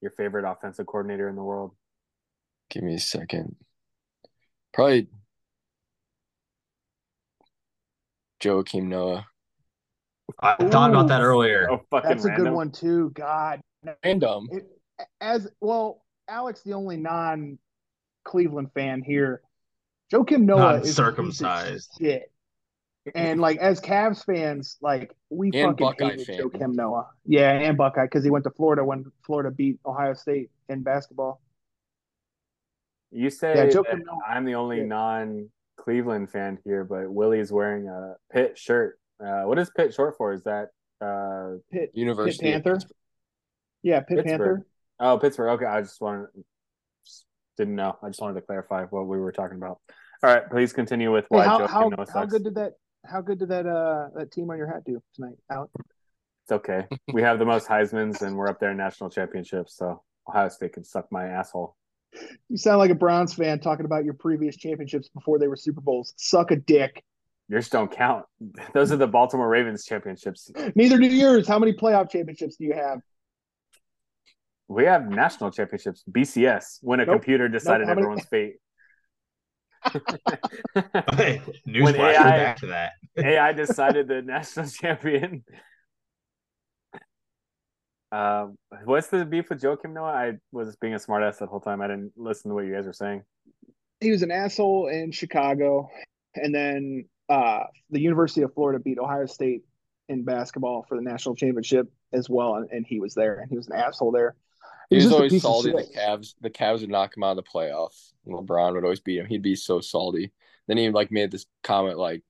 Your favorite offensive coordinator in the world. Give me a second. Probably Joakim Noah. I thought about that earlier. Oh, fucking That's a random. good one too. God, Random. it, as well, Alex, the only non-Cleveland fan here. Joakim Noah is Non-circumcised. a piece of shit. And like as Cavs fans, like we And fucking Buckeye hated fan. Joakim Noah. Yeah, and Buckeye because he went to Florida when Florida beat Ohio State in basketball. You say Yeah, Joe that Noah. I'm the only Yeah. non-Cleveland fan here, but Willie's wearing a Pitt shirt. Uh, what is Pitt short for? Is that uh, Pitt, Pitt University. of Panther. Yeah, Pitt Pittsburgh. Panther. oh Pittsburgh? Okay, I just wanted just didn't know. I just wanted to clarify what we were talking about. All right, please continue with Hey, why how Joe how, Kim how good did that how good did that uh that team on your hat do tonight, Alex? It's okay. We have the most Heisman's, and we're up there in national championships. So Ohio State can suck my asshole. You sound like a Browns fan talking about your previous championships before they were Super Bowls. Suck a dick. Yours don't count. Those are the Baltimore Ravens championships. Neither do yours. How many playoff championships do you have? We have national championships. BCS when a Nope. computer decided how many- everyone's fate. Hey, When newsflash, AI back to that. AI decided the national champion. Um, what's the beef with Joakim Noah? I was being a smartass that whole time. I didn't listen to what you guys were saying. He was an asshole in Chicago, and then uh, the University of Florida beat Ohio State in basketball for the national championship as well, and, and he was there, and he was an asshole there. He was just a always salty. The shit. Cavs, the Cavs would knock him out of the playoffs. LeBron would always beat him. He'd be so salty. Then he like made this comment like,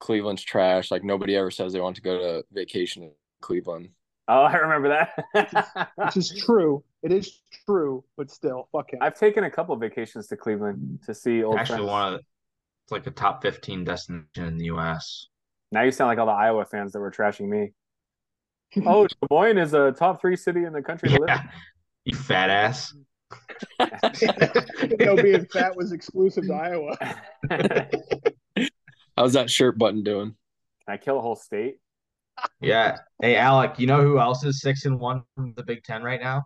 "Cleveland's trash. Like nobody ever says they want to go to vacation in Cleveland." Oh, I remember that. Which is true. It is true, but still, fuck him. I've taken a couple vacations to Cleveland to see old Actually, friends. one of the, it's like a top 15 destination in the U.S. Now you sound like all the Iowa fans that were trashing me. Oh, Des Moines is a top three city in the country to live Yeah, you fat ass. no, being fat was exclusive to Iowa. How's that shirt button doing? Can I kill a whole state? Yeah. Hey, Alec, you know who else is six and one from the Big Ten right now?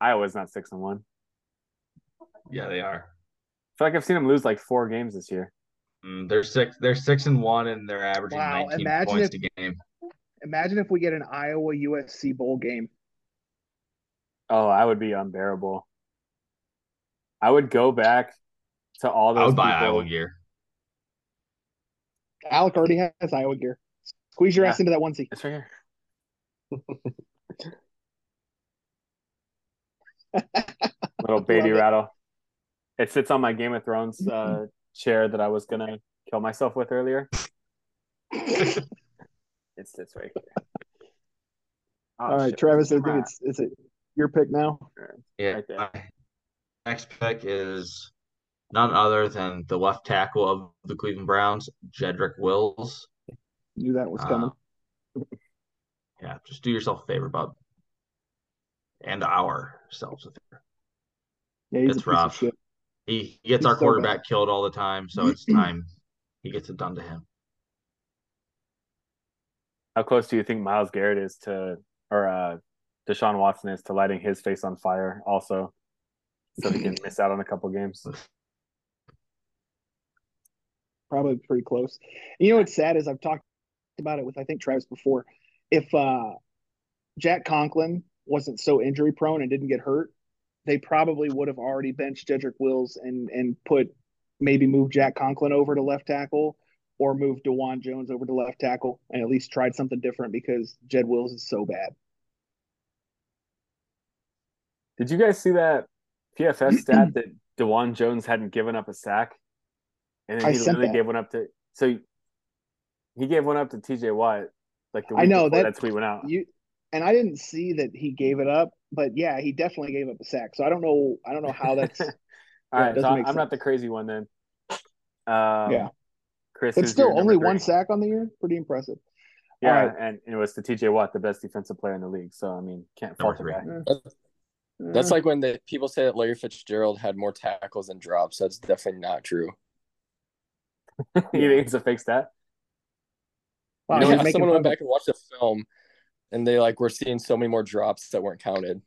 Iowa's not six and one. Yeah, they are. I feel like I've seen them lose like four games this year. Mm, they're six. They're six and one, and they're averaging Wow, 19 points if- a game. Imagine if we get an Iowa USC bowl game. Oh, I would be unbearable. I would go back to all those I would buy people. Iowa gear. Alec already has Iowa gear. Squeeze your Yeah. ass into that onesie. It's right here. Little baby it. rattle. It sits on my Game of Thrones uh, chair that I was gonna kill myself with earlier. It sits right here. Oh, All right, shit. Travis. I think it's is it your pick now? Yeah. Right my next pick is none other than the left tackle of the Cleveland Browns, Jedrick Wills. Knew that was coming. Uh, yeah, just do yourself a favor, bud. And ourselves a favor. yeah, it's rough. He, he gets He's our so quarterback killed all the time, so it's time he gets it done to him. How close do you think Myles Garrett is to, or uh, Deshaun Watson is to lighting his face on fire? Also, so he can miss out on a couple games. Probably pretty close. You know what's sad is I've talked about it with I think Travis before. If uh, Jack Conklin wasn't so injury prone and didn't get hurt, they probably would have already benched Jedrick Wills and and put maybe move Jack Conklin over to left tackle or move Dawand Jones over to left tackle and at least tried something different because Jed Wills is so bad. Did you guys see that PFF stat that Dawand Jones hadn't given up a sack? And then he literally that. gave one up to so he gave one up to TJ Watt like the week I know, that- that tweet went out. You and I didn't see that he gave it up, but yeah, he definitely gave up a sack. So I don't know I don't know how that's All Yeah, right, so I'm make not the crazy one then. Um, Yeah. Chris, but still only number one sack on the year. Pretty impressive. Yeah, All right. and it was to TJ Watt, the best defensive player in the league. So I mean, can't fault the Number guy. That's Uh, like when the people say that Larry Fitzgerald had more tackles than drops. That's definitely not true. you think it's a fake stat? Wow, You know, yeah, someone went back and watched the film, and they like were seeing so many more drops that weren't counted.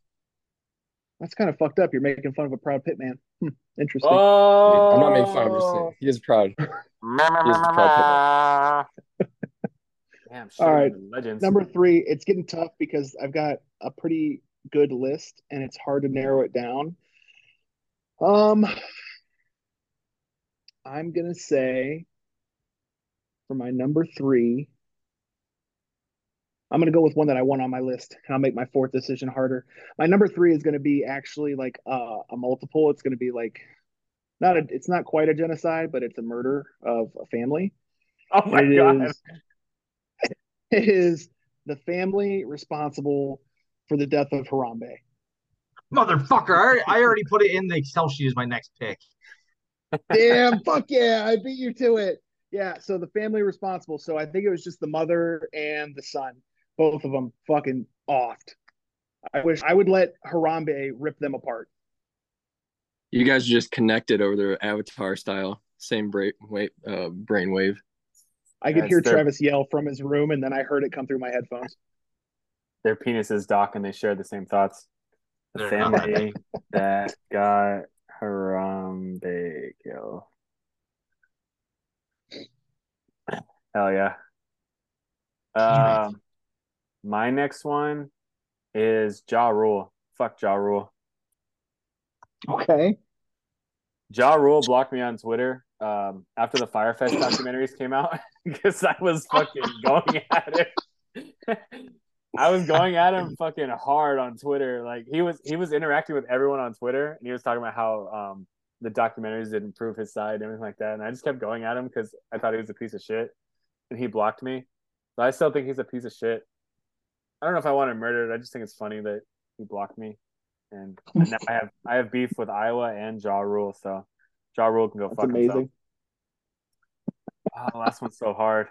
That's kind of fucked up. You're making fun of a proud Pitt man. Hmm, interesting. Oh, I'm not making fun. I'm just saying he is proud. Damn, shit, All right, legends. Number three, it's getting tough because I've got a pretty good list and it's hard to narrow it down. Um, I'm gonna say for my number three, I'm gonna go with one that I want on my list, and I'll make my fourth decision harder. My number three is gonna be actually like uh, a multiple. It's gonna be like not a, it's not quite a genocide, but it's a murder of a family. oh my It god, is- It is the family responsible for the death of Harambe. Motherfucker, I already, I already put it in the Excel sheet as my next pick. Damn, fuck yeah, I beat you to it. Yeah, so the family responsible. So I think it was just the mother and the son, both of them fucking offed. I wish I would let Harambe rip them apart. You guys are just connected over their avatar style, same brain wave. Uh, brainwave. I could That's hear their- Travis yell from his room, and then I heard it come through my headphones. their penises dock and they share the same thoughts. The that family that got Harambe killed. Hell yeah. Um, my next one is Ja Rule. Fuck Ja Rule. Okay. Ja Rule blocked me on Twitter um, after the Fyre Fest documentaries came out because I was fucking going at it. I was going at him fucking hard on Twitter. Like he was he was interacting with everyone on Twitter and he was talking about how um, the documentaries didn't prove his side and everything like that. And I just kept going at him because I thought he was a piece of shit. And he blocked me. But I still think he's a piece of shit. I don't know if I want to murder it. I just think it's funny that he blocked me. And now I have I have beef with Iowa and Ja Rule, so Ja Rule can go That's fuck amazing. himself. Oh, the last one's so hard.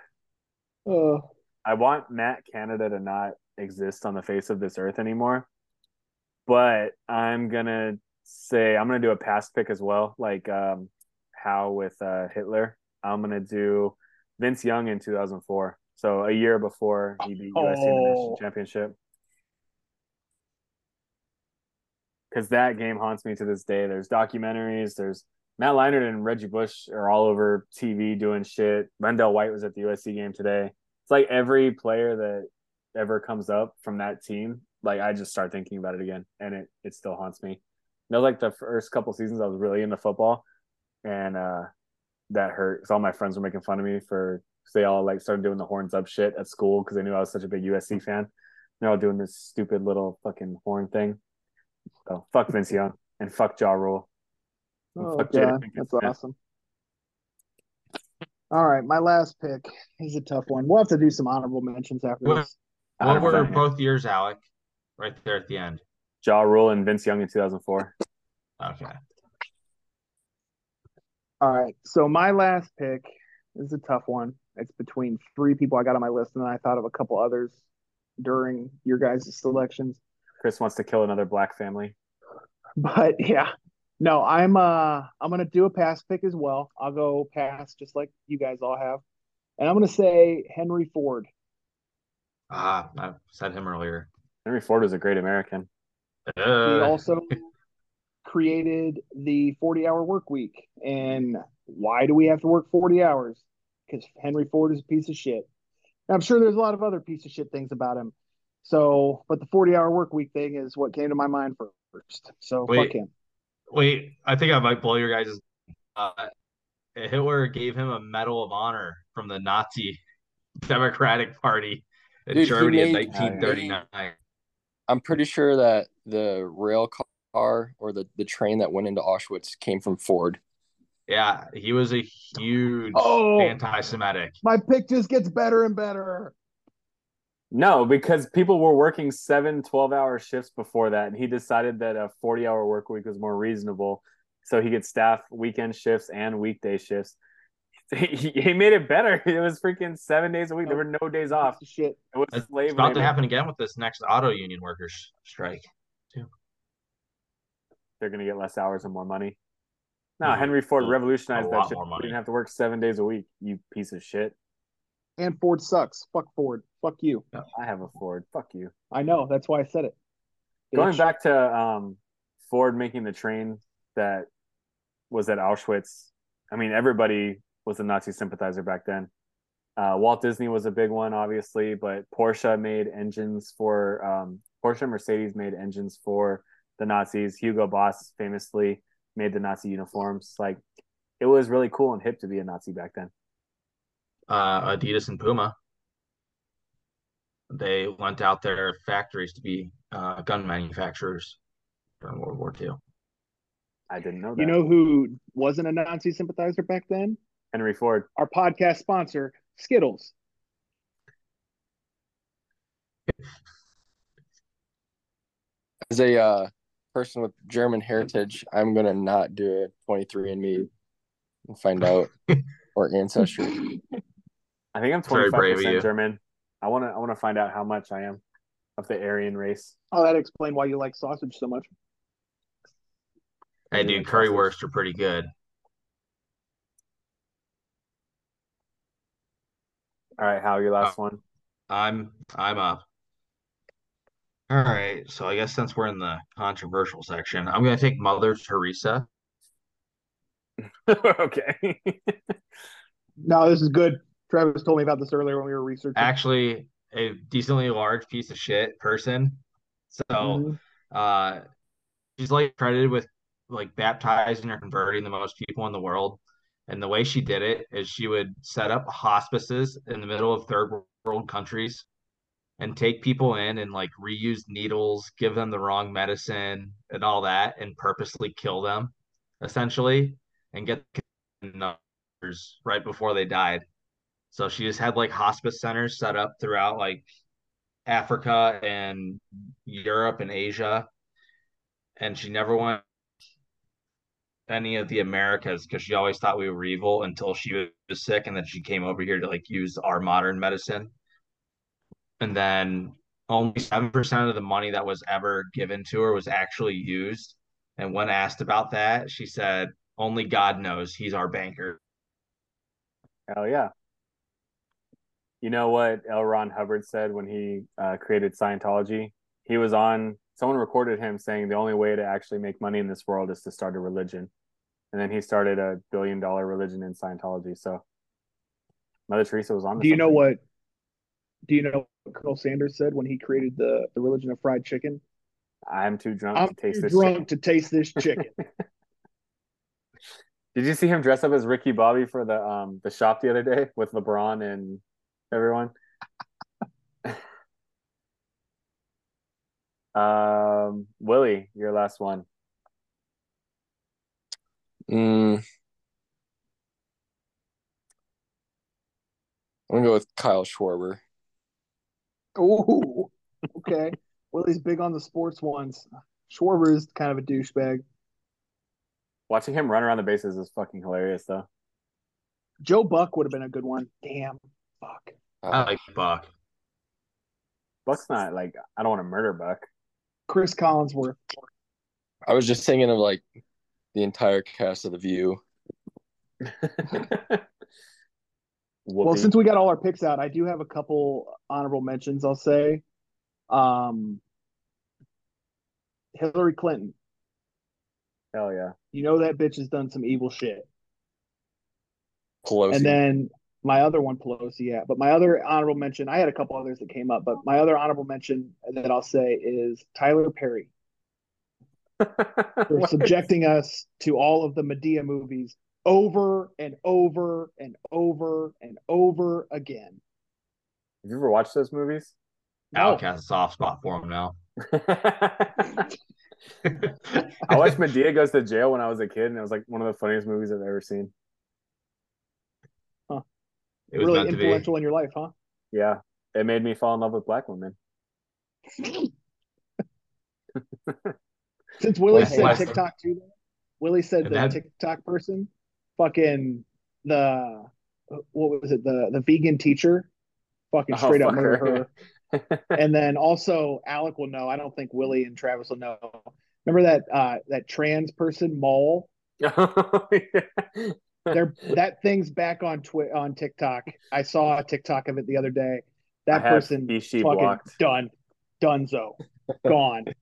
Oh, I want Matt Canada to not exist on the face of this earth anymore. But I'm gonna say I'm gonna do a past pick as well, like um how with uh Hitler. I'm gonna do Vince Young in 2004. So a year before he beat USC in the national Oh. championship. Because that game haunts me to this day. There's documentaries. There's Matt Leinart and Reggie Bush are all over TV doing shit. LenDale White was at the USC game today. It's like every player that ever comes up from that team, like I just start thinking about it again, and it it still haunts me. That was like the first couple seasons I was really into football, and uh, that hurt because all my friends were making fun of me for because they all like started doing the horns up shit at school because they knew I was such a big USC mm-hmm. fan. They're all doing this stupid little fucking horn thing. So fuck Vince Young and fuck Ja Rule. Oh fuck Jada god, Pinkett that's Smith. awesome. All right, my last pick is a tough one. We'll have to do some honorable mentions after What- this. What were Alright. both years, Alec? Right there at the end. Ja Rule and Vince Young in 2004. Okay. All right, so my last pick is a tough one. It's between three people I got on my list, and then I thought of a couple others during your guys' selections. Chris wants to kill another black family. But yeah, no, I'm uh I'm gonna do a pass pick as well. I'll go pass just like you guys all have, and I'm gonna say Henry Ford. Ah, I said him earlier. Henry Ford was a great American. He Uh, also created the 40 hour work week. And why do we have to work 40 hours? Because Henry Ford is a piece of shit. And I'm sure there's a lot of other piece of shit things about him. So, but the 40 hour work week thing is what came to my mind first. So Wait. fuck him. Wait, I think I might blow your guys' uh, Hitler gave him a Medal of Honor from the Nazi Democratic Party in Dude, he Germany in made- 1939. I'm pretty sure that the rail car or the, the train that went into Auschwitz came from Ford. Yeah, he was a huge Oh. anti-Semitic. My pick just gets better and better. No, because people were working seven 12 hour shifts before that, and he decided that a 40 hour work week was more reasonable. So he could staff weekend shifts and weekday shifts. He, he made it better. It was freaking seven days a week. There were no days off. Shit. It was It's slave about to happen again with this next auto union workers strike. They're going to get less hours and more money. No. Henry Ford A revolutionized that lot shit. more You didn't have to work seven days a week, you piece of shit. And Ford sucks. Fuck Ford. Fuck you. I have a Ford. Fuck you. I know. That's why I said it. Going Bitch. back to um, Ford making the train that was at Auschwitz. I mean, everybody was a Nazi sympathizer back then. Uh, Walt Disney was a big one, obviously, but Porsche made engines for um, Porsche and Mercedes made engines for the Nazis. Hugo Boss famously made the Nazi uniforms. Like, it was really cool and hip to be a Nazi back then. Uh, Adidas and Puma. They lent out their factories to be uh, gun manufacturers during World War II. I didn't know that. You know who wasn't a Nazi sympathizer back then? Henry Ford. Our podcast sponsor, Skittles. As a uh, person with German heritage, I'm gonna not do a 23andMe and find out our ancestry. I think I'm 25 brave of you. percent German. I want to. I want to find out how much I am of the Aryan race. Oh, that explains why you like sausage so much. Hey, Yeah, dude, sausage. currywurst are pretty good. All right, how your Uh, last one. I'm I'm up. All right, so I guess since we're in the controversial section, I'm gonna take Mother Teresa. okay. No, this is good. Travis told me about this earlier when we were researching. Actually, a decently large piece of shit person. So, Mhm. uh, she's like credited with like baptizing or converting the most people in the world. And the way she did it is she would set up hospices in the middle of third world countries and take people in and like reuse needles, give them the wrong medicine and all that, and purposely kill them essentially and get numbers right before they died. So she just had like hospice centers set up throughout like Africa and Europe and Asia. And she never went any of the Americas because she always thought we were evil until she was sick and then she came over here to like use our modern medicine. And then only 7% of the money that was ever given to her was actually used. And when asked about that, she said, only God knows he's our banker. Hell yeah. You know what L. Ron Hubbard said when he uh, created Scientology? He was on, someone recorded him saying the only way to actually make money in this world is to start a religion. And then he started a billion dollar religion in Scientology. So Mother Teresa was on. Do you know what? Do you know what Colonel Sanders said when he created the, the religion of fried chicken? I'm too drunk I'm to taste too this. drunk shit. to taste this chicken. Did you see him dress up as Ricky Bobby for the um the shop the other day with LeBron and everyone? um, Willie, your last one. Mm. I'm gonna go with Kyle Schwarber. Ooh, okay. Willie's big on the sports ones. Schwarber is kind of a douchebag. Watching him run around the bases is fucking hilarious, though. Joe Buck would have been a good one. Damn. Fuck. I like Buck. Buck's not like I don't want to murder Buck. Chris Collinsworth. I was just thinking of like the entire cast of The View. Well, since we got all our picks out, I do have a couple honorable mentions. I'll say, um, Hillary Clinton. Hell yeah. You know that bitch has done some evil shit. Pelosi. And then my other one, Pelosi, yeah. But my other honorable mention, I had a couple others that came up, but my other honorable mention that I'll say is Tyler Perry for subjecting us to all of the Madea movies over and over and over and over again. Have you ever watched those movies? Alec has a soft spot for him now. I watched Madea Goes to Jail when I was a kid, and it was like one of the funniest movies I've ever seen. It was really meant to be. influential in your life, huh? Yeah, it made me fall in love with black women. Since Willie said West- TikTok too, though, Willie said And the that- TikTok person, fucking the what was it the the vegan teacher, fucking Oh, straight up murder her. her. and then also Alec will know. I don't think Willie and Travis will know. Remember that uh that trans person Mole? Oh, yeah. They're that thing's back on Twi- on TikTok. I saw a TikTok of it the other day. That have person he, fucking blocked. done, donezo, gone.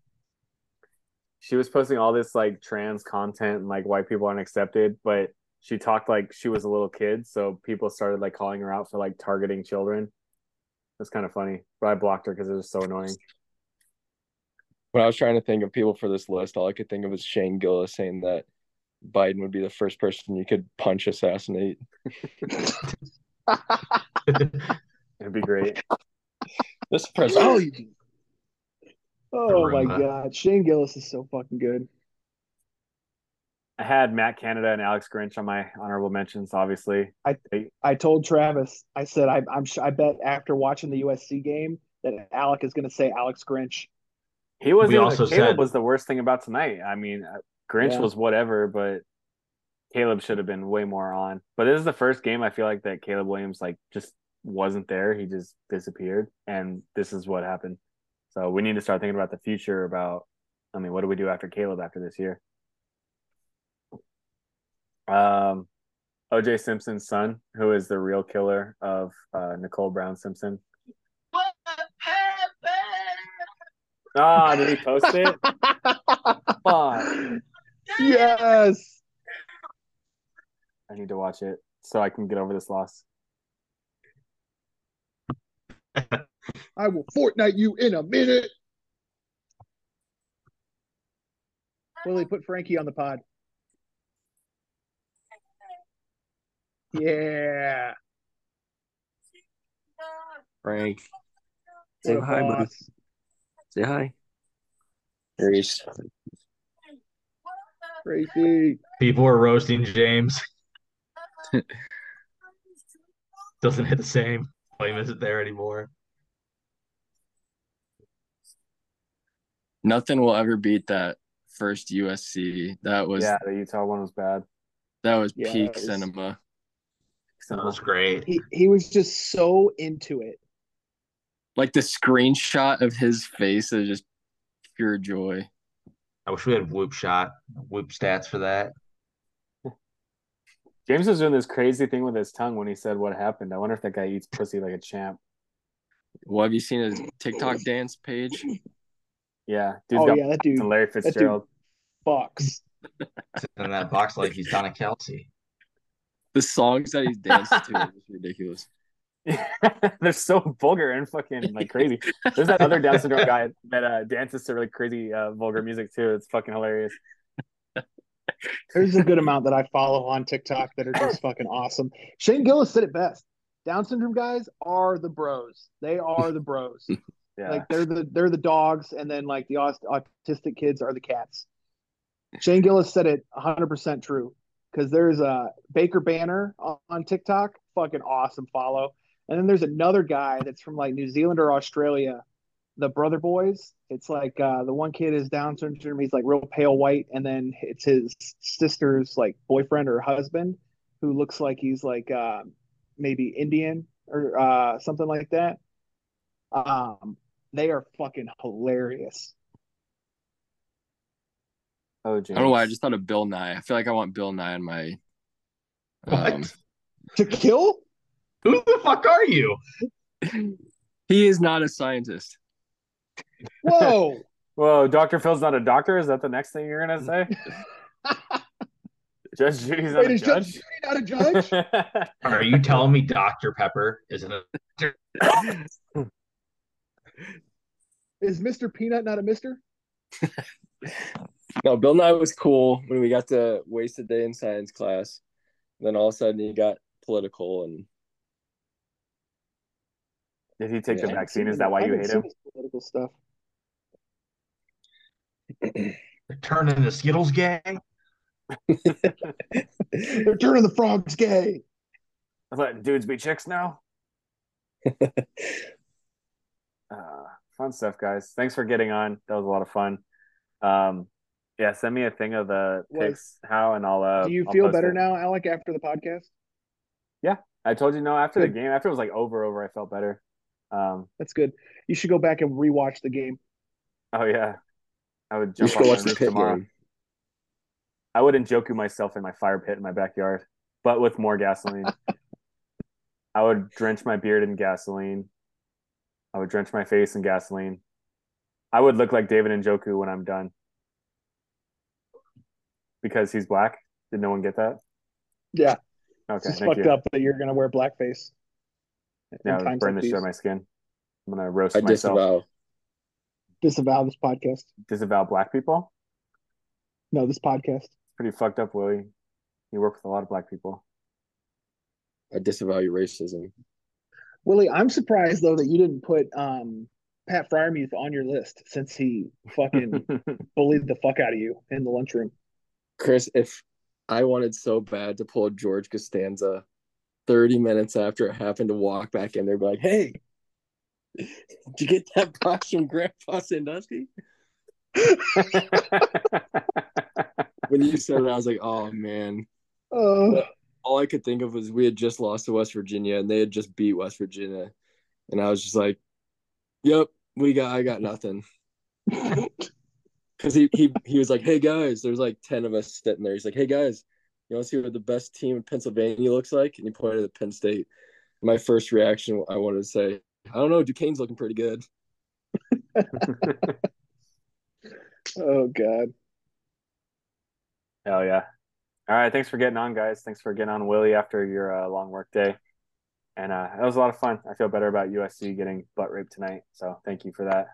She was posting all this like trans content and like white people aren't accepted, but she talked like she was a little kid, so people started like calling her out for like targeting children. That's kind of funny, but I blocked her because it was so annoying. when I was trying to think of people for this list, all I could think of was Shane Gillis saying that Biden would be the first person you could punch assassinate. It'd be great. This president. Oh, Oh my god, Shane Gillis is so fucking good. I had Matt Canada and Alex Grinch on my honorable mentions, obviously. I I told Travis, I said, I, I'm sure, I bet after watching the USC game that Alec is going to say Alex Grinch. He was We also Caleb said- was the worst thing about tonight. I mean, uh, Grinch Yeah. was whatever, but Caleb should have been way more on. But this is the first game I feel like that Caleb Williams like just wasn't there. He just disappeared, and this is what happened. So we need to start thinking about the future. About, I mean, what do we do after Caleb after this year? Um, OJ Simpson's son, who is the real killer of uh, Nicole Brown Simpson. Ah, did he post it? Fuck. yes. I need to watch it so I can get over this loss. I will Fortnite you in a minute. Willie, put Frankie on the pod. Yeah. Frank, say What a hi, buddy. boss. Say hi. Grace. Tracy. People are roasting James. Doesn't hit the same. Flame isn't there anymore. Nothing will ever beat that first USC. That was yeah, the Utah one was bad. that was Yeah, peak was- cinema. That was great. He he was just so into it. Like the screenshot of his face is just pure joy. I wish we had whoop shot, whoop stats for that. James was doing this crazy thing with his tongue when he said what happened. I wonder if that guy eats pussy like a champ. Well, have you seen his TikTok dance page? Yeah, dude's oh got yeah, that dude some Larry dude- Fitzgerald. fucks. In that box like he's Donna Kelce. The songs that he's danced to is ridiculous. They're so vulgar and fucking like crazy. There's that other Down syndrome guy that uh, dances to really crazy uh, vulgar music too. It's fucking hilarious. There's a good amount that I follow on TikTok that are just fucking awesome. Shane Gillis said it best. Down syndrome guys are the bros. They are the bros. Yeah, Like they're the they're the dogs, and then like the aut- autistic kids are the cats. Shane Gillis said it 100 percent true because there's a Baker Banner on, on TikTok, fucking awesome follow, and then there's another guy that's from like New Zealand or Australia, the Brother Boys. It's like uh, the one kid is Down syndrome. He's like real pale white, and then it's his sister's like boyfriend or husband who looks like he's like uh, maybe Indian or uh, something like that. Um, they are fucking hilarious. Oh, I don't know why. I just thought of Bill Nye. I feel like I want Bill Nye in my. What? Um, To kill? Who the fuck are you? he is not a scientist. Whoa! Whoa, Doctor Phil's not a doctor. Is that the next thing you're gonna say? Judge Judy's not Wait, a is Judge judge. Judy not a judge? Are you telling me Dr. Pepper isn't a is Mr. Peanut not a Mister? No, Bill Nye was cool when we got to waste a day in science class. Then all of a sudden he got political and Did he take Yeah, the vaccine? Is that why you hate him? Political stuff. They're turning the Skittles gang? They're turning the frogs gay. Letting dudes be chicks now. Uh, fun stuff, guys. Thanks for getting on. That was a lot of fun. Um, yeah, send me a thing of the Was- picks, how, and I'll. Uh, Do you I'll feel better it. now, Alec, after the podcast? Yeah, I told you no. After the game, after it was like over, over, I felt better. Um, That's good. You should go back and rewatch the game. oh yeah, I would you jump should off go my watch the roof pit tomorrow. game. I would Njoku myself in my fire pit in my backyard, but with more gasoline. I would drench my beard in gasoline. I would drench my face in gasoline. I would look like David and Njoku when I'm done. Because he's black. Did no one get that? Yeah, Okay, it's just fucked you. up that you're gonna wear blackface. Now in times burn like the shit out these. of my skin. I'm gonna roast I myself. disavow. Disavow this podcast. Disavow black people. No, this podcast. Pretty fucked up, Willie. You work with a lot of black people. I disavow your racism. Willie, I'm surprised though that you didn't put um Pat Freiermuth on your list since he fucking bullied the fuck out of you in the lunchroom. Chris, if I wanted so bad to pull George Costanza 30 minutes after it happened to walk back in there, be like, hey, did you get that box from Grandpa Sandusky? When you said that, I was like, oh man. Uh, All I could think of was we had just lost to West Virginia and they had just beat West Virginia. And I was just like, Yep, we got I got nothing. Cause he he he was like, Hey guys, there's like 10 of us sitting there. He's like, Hey guys, you want to see what the best team in Pennsylvania looks like? And he pointed at Penn State. My first reaction, I wanted to say, I don't know, Duquesne's looking pretty good. oh god. Hell yeah. All right. Thanks for getting on, guys. Thanks for getting on, Willie, after your uh, long work day. And uh, that was a lot of fun. I feel better about USC getting butt raped tonight. So thank you for that.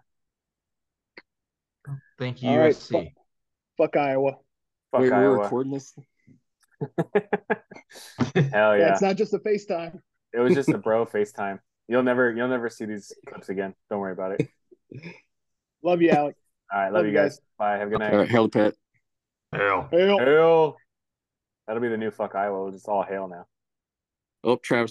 Thank you, All right, USC. Fuck Iowa. Fuck Wait, we're Iowa. recording this. Hell Yeah, yeah. it's not just a FaceTime. It was just a bro FaceTime. You'll never you'll never see these clips again. Don't worry about it. Love you, Alec. All right. Love, Love you you guys. guys. Bye. Have a good night. right, hail the pit. Hell. Hail. Hail. That'll be the new fuck Iowa. It's all hail now. Oh, Travis